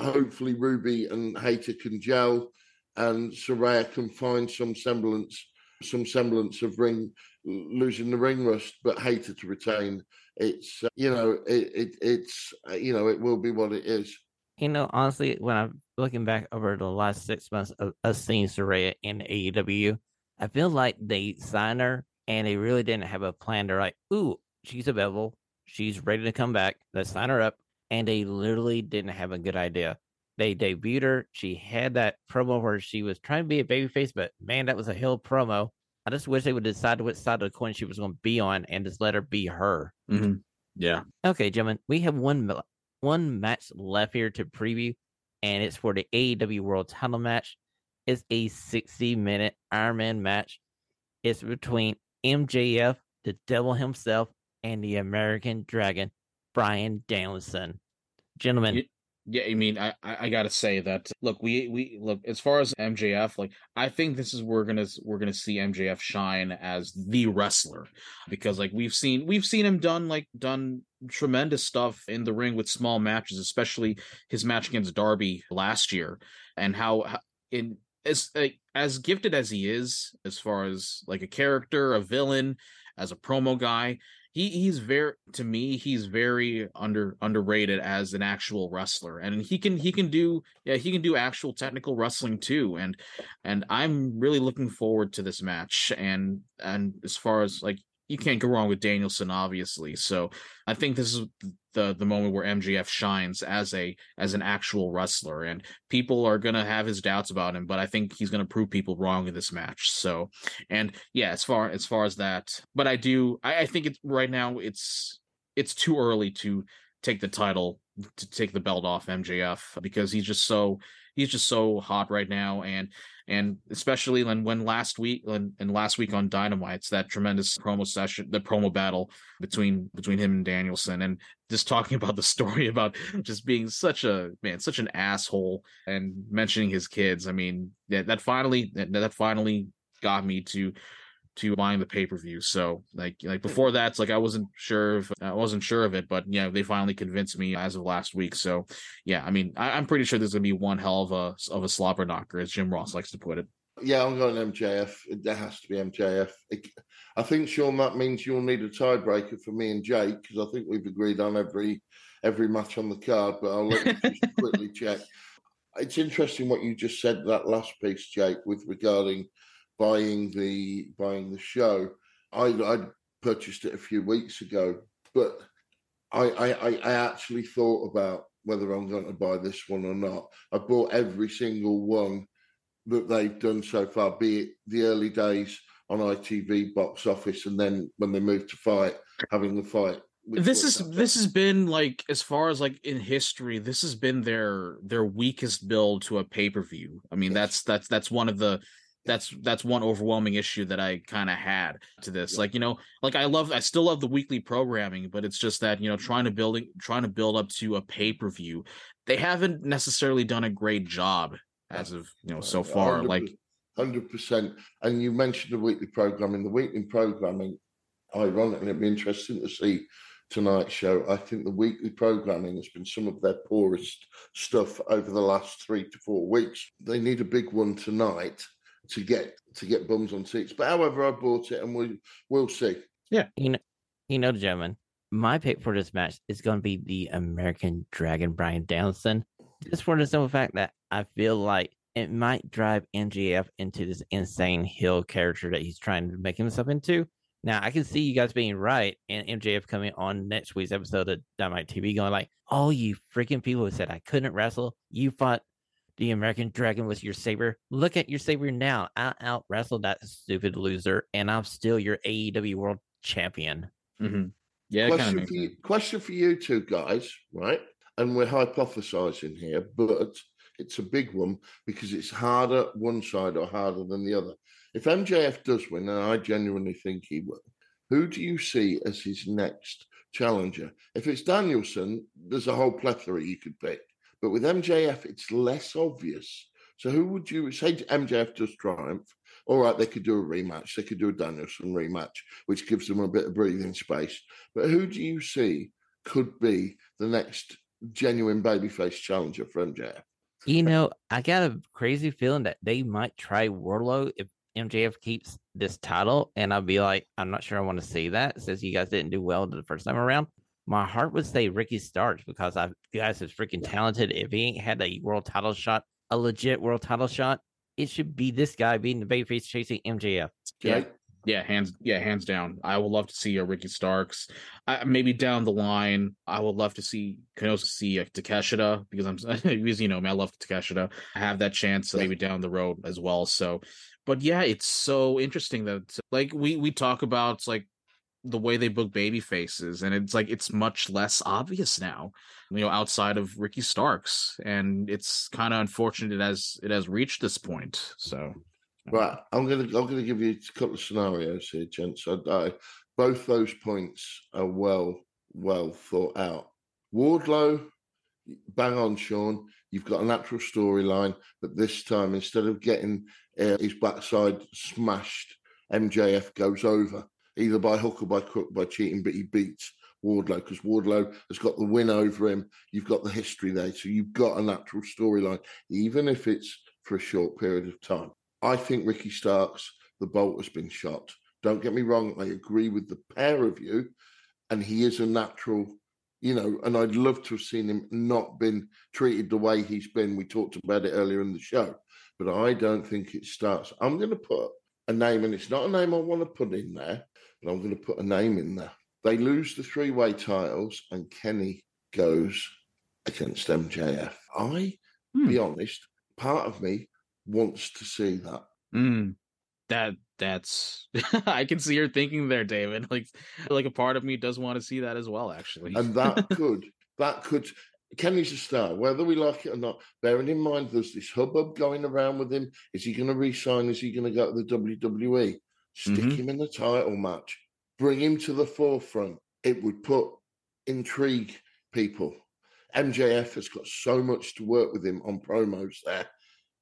hopefully Ruby and Hayter can gel, and Saraya can find some semblance, some semblance of ring losing the ring rust, but Hayter to retain. It's uh, you know it, it it's uh, you know it will be what it is. You know, honestly, when I'm looking back over the last six months of, of seeing Saraya in AEW, I feel like they signed her and they really didn't have a plan. They're like, "Ooh, she's available. She's ready to come back. Let's sign her up and they literally didn't have a good idea. They debuted her. She had that promo where she was trying to be a babyface, but man, that was a hill promo. I just wish they would decide which side of the coin she was going to be on and just let her be her. Mm-hmm. Yeah. Okay, gentlemen, we have one one match left here to preview, and it's for the AEW World Title match. It's a 60 minute Iron Man match. It's between MJF, the devil himself, and the American Dragon, Bryan Danielson. Gentlemen. Yeah, I mean, I I gotta say that look, we we look as far as MJF, like I think this is we're gonna we're gonna see MJF shine as the wrestler because like we've seen we've seen him done like done tremendous stuff in the ring with small matches, especially his match against Darby last year, and how in as as gifted as he is as far as like a character, a villain, as a promo guy, he he's very to me he's very under underrated as an actual wrestler and he can he can do yeah he can do actual technical wrestling too and and i'm really looking forward to this match and and as far as like you can't go wrong with danielson obviously. So i think this is the the moment where MJF shines as a as an actual wrestler and people are to have his doubts about him but I think he's to prove people wrong in this match. So and yeah as far as far as that but I do I, I think it's right now it's it's too early to take the title to take the belt off MJF because he's just so he's just so hot right now and and especially when when last week and, and last week on Dynamite's that tremendous promo session, the promo battle between between him and Danielson, and just talking [LAUGHS] about the story about just being such a man, such an asshole, and mentioning his kids. I mean, that that finally that, that finally got me to to buying the pay per view. So like like hmm. before that, it's like I wasn't sure if I wasn't sure of it, but yeah, they finally convinced me as of last week. So yeah, I mean, I, am pretty sure there's gonna be one hell of a of a slobber knocker, as Jim Ross likes to put it. Yeah, I'm going MJF. There has to be MJF. I think Sean that means you'll need a tiebreaker for me and Jake because I think we've agreed on every every match on the card. But I'll let you just [LAUGHS] quickly check. It's interesting what you just said that last piece, Jake, with regarding buying the buying the show. I I purchased it a few weeks ago, but I I, I actually thought about whether I'm going to buy this one or not. I bought every single one that they've done so far, be it the early days on ITV box office, and then when they moved to FITE, having the fight this is this has been like as far as like in history this has been their their weakest build to a pay-per-view i mean yes. that's that's that's one of the that's that's one overwhelming issue that i kind of had to this like you know like i love i still love the weekly programming but it's just that you know trying to building trying to build up to a pay-per-view they haven't necessarily done a great job as of you know so far 100, like 100% and you mentioned the weekly programming the weekly programming ironically it'd be interesting to see tonight's show. I think the weekly programming has been some of their poorest stuff over the last three to four weeks. They need a big one tonight to get to get bums on seats. But however, I bought it, and we we'll see. Yeah, you know, you know, gentlemen, my pick for this match is going to be the American Dragon Bryan Danielson. Just for the simple fact that I feel like it might drive MJF into this insane heel character that he's trying to make himself into. Now I can see you guys being right, and MJF coming on next week's episode of Dynamite TV, going like, "Oh, you freaking people who said I couldn't wrestle, you fought the American Dragon with your saber. Look at your saber now. I out wrestled that stupid loser, and I'm still your AEW World Champion." Mm-hmm. Yeah. Question for, you, question for you two guys, right? And we're hypothesizing here, but it's a big one because it's harder one side or harder than the other. If MJF does win, and I genuinely think he will, who do you see as his next challenger? If it's Danielson, there's a whole plethora you could pick. But with MJF, it's less obvious. So who would you say MJF does triumph? All right, they could do a rematch. They could do a Danielson rematch, which gives them a bit of breathing space. But who do you see could be the next genuine babyface challenger for MJF? You know, I got a crazy feeling that they might try Wardlow if MJF keeps this title, and I'll be like, I'm not sure I want to see that since you guys didn't do well the first time around. My heart would say Ricky Starks because I you guys is freaking talented. If he ain't had a world title shot, a legit world title shot, it should be this guy being the babyface chasing MJF. Yeah. Yeah, hands yeah, hands down. I would love to see a Ricky Starks. Uh, maybe down the line, I would love to see can also see a Takeshita because I'm [LAUGHS] because you know, man, I love Takeshita. I have that chance maybe down the road as well. So but yeah, it's so interesting that like we we talk about like the way they book baby faces and it's like it's much less obvious now you know outside of ricky starks and it's kind of unfortunate it has it has reached this point so right i'm gonna i'm gonna give you a couple of scenarios here gents I, both those points are well well thought out wardlow bang on sean you've got a natural storyline but this time instead of getting uh, his backside smashed. MJF goes over either by hook or by crook by cheating, but he beats Wardlow because Wardlow has got the win over him. You've got the history there, so you've got a natural storyline, even if it's for a short period of time. I think Ricky Starks, the bolt has been shot. Don't get me wrong, I agree with the pair of you, and he is a natural, you know, and I'd love to have seen him not been treated the way he's been. We talked about it earlier in the show but I don't think it starts. I'm going to put a name, and it's not a name I want to put in there, but I'm going to put a name in there. They lose the three way titles, and Kenny goes against MJF. I, hmm. be honest, part of me wants to see that. Mm, that that's [LAUGHS] I can see your thinking there, David. Like like a part of me does want to see that as well, actually. And that [LAUGHS] could that could Kenny's a star, whether we like it or not. Bearing in mind, there's this hubbub going around with him. Is he going to resign? Is he going to go to the WWE? Stick mm-hmm. him in the title match. Bring him to the forefront. It would put intrigue people. MJF has got so much to work with him on promos there,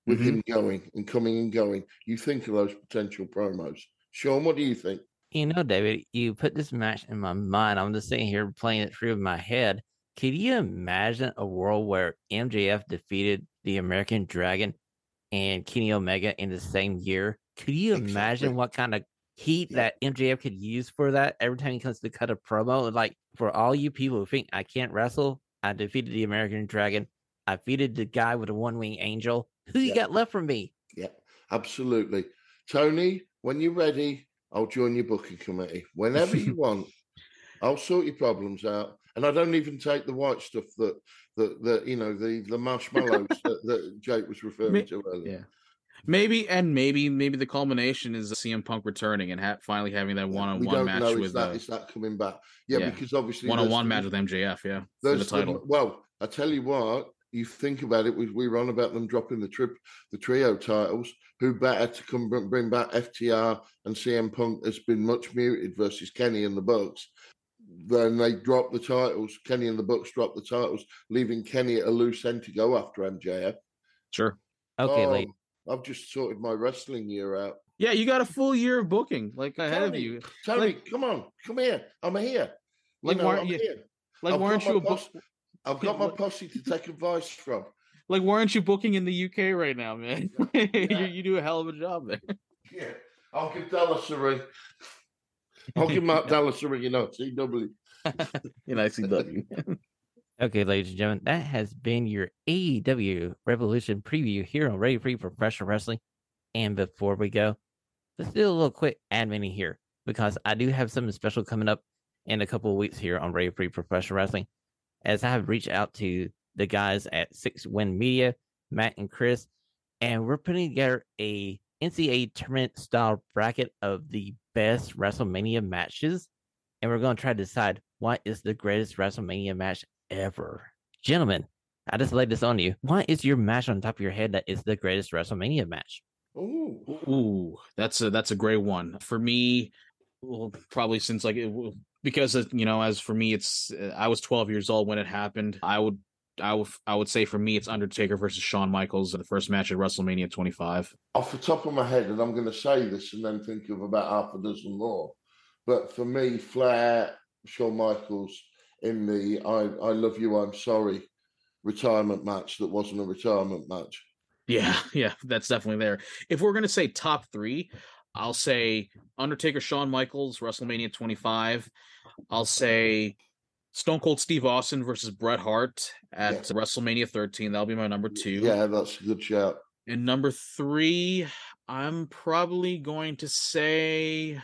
with mm-hmm. him going and coming and going. You think of those potential promos. Sean, what do you think? You know, David, you put this match in my mind. I'm just sitting here playing it through in my head. Can you imagine a world where MJF defeated the American Dragon and Kenny Omega in the same year? Could you exactly. imagine what kind of heat that MJF could use for that every time he comes to cut a promo? Like for all you people who think I can't wrestle, I defeated the American Dragon. I defeated the guy with a one wing angel. Who you Yeah. got left for me? Yeah, absolutely. Tony, when you're ready, I'll join your booking committee. Whenever you [LAUGHS] want, I'll sort your problems out. And I don't even take the white stuff that that, that you know, the, the marshmallows that, that Jake was referring Me- to earlier. Yeah. Maybe and maybe maybe the culmination is CM Punk returning and ha- finally having that one on one match know is with that uh, is that coming back. Yeah, yeah. because obviously one on one match with MJF. Yeah, for the There's the- title. well, I tell you what, you think about it, we, we were on about them dropping the trip, the trio titles. Who better to come bring back FTR and CM Punk has been much muted versus Kenny and the Bucks. Then they drop the titles. Kenny and the Bucks drop the titles, leaving Kenny at a loose end to go after MJF. Sure. Okay, Oh, late. I've just sorted my wrestling year out. Yeah, you got a full year of booking like ahead of you. Tony, Like- come on, come here. I'm here. You Like, know, weren't I'm you- here. Like, I've got weren't my you a book? posse- I've got my posse to take advice from. Like, weren't you booking in the UK right now, man? [LAUGHS] you, Yeah. you do a hell of a job there. Yeah, I'll give Dallas a ring. I'll give Mark Dallas a ring, you know, CW. in ICW. Okay, ladies and gentlemen, that has been your AEW Revolution preview here on Radio Free Professional Wrestling. And before we go, let's do a little quick admin here because I do have something special coming up in a couple of weeks here on Radio Free Professional Wrestling. As I have reached out to the guys at Six Win Media, Matt and Chris, and we're putting together a NCAA tournament style bracket of the best WrestleMania matches. And we're going to try to decide what is the greatest WrestleMania match ever. Gentlemen, I just laid this on you. What is your match on top of your head that is the greatest WrestleMania match? Ooh, Ooh, that's a that's a great one for me. Well, probably since like it, because you know, as for me, it's uh, I was 12 years old when it happened. I would. I would I would say for me it's Undertaker versus Shawn Michaels the first match at WrestleMania 25. off the top of my head, and I'm going to say this and then think of about half a dozen more. But for me, Flair, Shawn Michaels in the I, I Love You, I'm Sorry retirement match that wasn't a retirement match. Yeah, [LAUGHS] yeah, that's definitely there. If we're gonna say top three, I'll say Undertaker, Shawn Michaels, WrestleMania 25. I'll say Stone Cold Steve Austin versus Bret Hart at Yeah. WrestleMania 13. That'll be my number two. Yeah, that's a good shout. And number three, I'm probably going to say,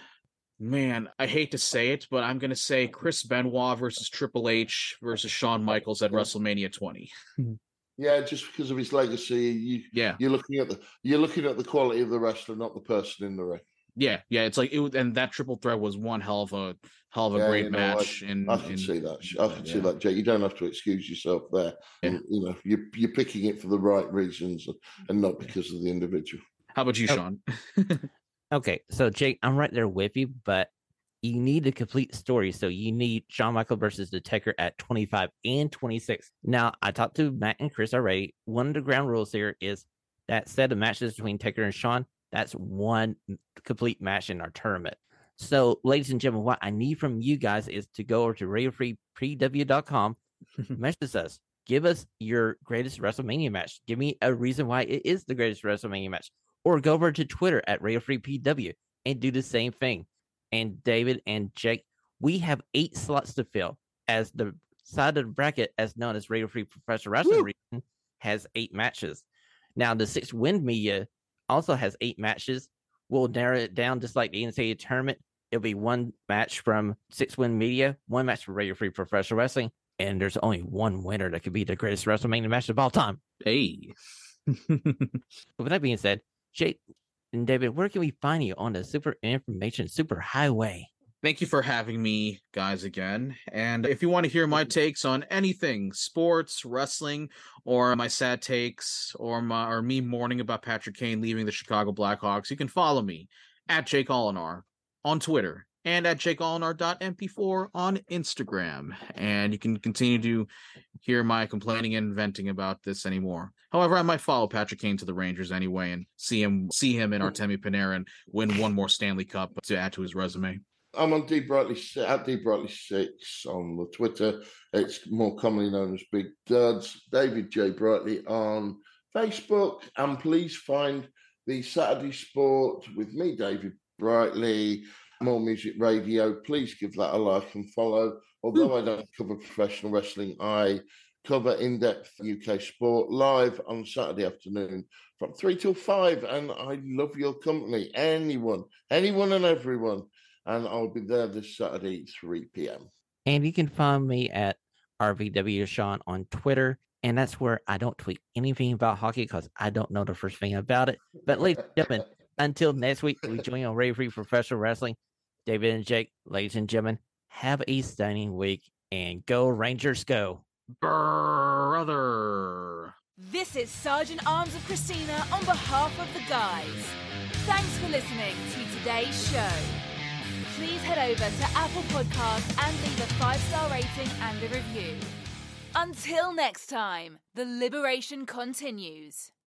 man, I hate to say it, but I'm going to say Chris Benoit versus Triple H versus Shawn Michaels at WrestleMania 20. Hmm. Yeah, just because of his legacy, you Yeah, you're looking at the you're looking at the quality of the wrestler, not the person in the ring. yeah, yeah. It's like it, was- and that triple threat was one hell of a hell of a Yeah, great you know, I- match. and I can see that. I can see that, Jake. You don't have to excuse yourself there. Yeah. And, you know, you're you're picking it for the right reasons and not because of the individual. How about you. Sean? [LAUGHS] Okay, so Jake, I'm right there with you, but you need a complete story. So you need Shawn Michael versus the Taker at 25 and 26. Now, I talked to Matt and Chris already. One of the ground rules here is that set of matches between Taker and Shawn, that's one complete match in our tournament. So, ladies and gentlemen, what I need from you guys is to go over to RadioFreePW.com, [LAUGHS] message us, give us your greatest WrestleMania match. Give me a reason why it is the greatest WrestleMania match. Or go over to Twitter at RadioFreePW and do the same thing. And David and Jake, we have eight slots to fill as the side of the bracket, as known as Radio Free Professional Wrestling! Region, has eight matches. Now, the Six Wind Media also has eight matches. We'll narrow it down just like the NCAA tournament. It'll be one match from Six Wind Media, one match from Radio Free Professional Wrestling, and there's only one winner that could be the greatest WrestleMania match of all time. Hey. [LAUGHS] But with that being said, Jake and David, where can we find you on the Super Information Super Highway? Thank you for having me, guys, again. And if you want to hear my takes on anything sports, wrestling, or my sad takes, or my or me mourning about Patrick Kane leaving the Chicago Blackhawks, you can follow me at Jake Olinar on Twitter and at jakeolinar.mp4 on Instagram. And you can continue to hear my complaining and venting about this anymore. However, I might follow Patrick Kane to the Rangers anyway and see him see him in Artemi Panarin win one more Stanley Cup to add to his resume. I'm on D Brightly at D Brightly Six on the Twitter. It's more commonly known as Big Duds. David J Brightly on Facebook, and please find the Saturday Sport with me, David Brightly. More Music Radio. Please give that a like and follow. Although I don't cover professional wrestling, I cover in depth UK sport live on Saturday afternoon from three till five. And I love your company, anyone, anyone, and everyone. And I'll be there this Saturday, 3 p.m. And you can find me at RVW Sean on Twitter. And that's where I don't tweet anything about hockey because I don't know the first thing about it. But ladies and gentlemen, until next week, we join on Radio Free Professional Wrestling. David and Jake, ladies and gentlemen, have a stunning week and go Rangers go. Brother. This is Sergeant Arms of Christina on behalf of the guys. Thanks for listening to today's show. Please head over to Apple Podcasts and leave a five star rating and a review. Until next time, the liberation continues.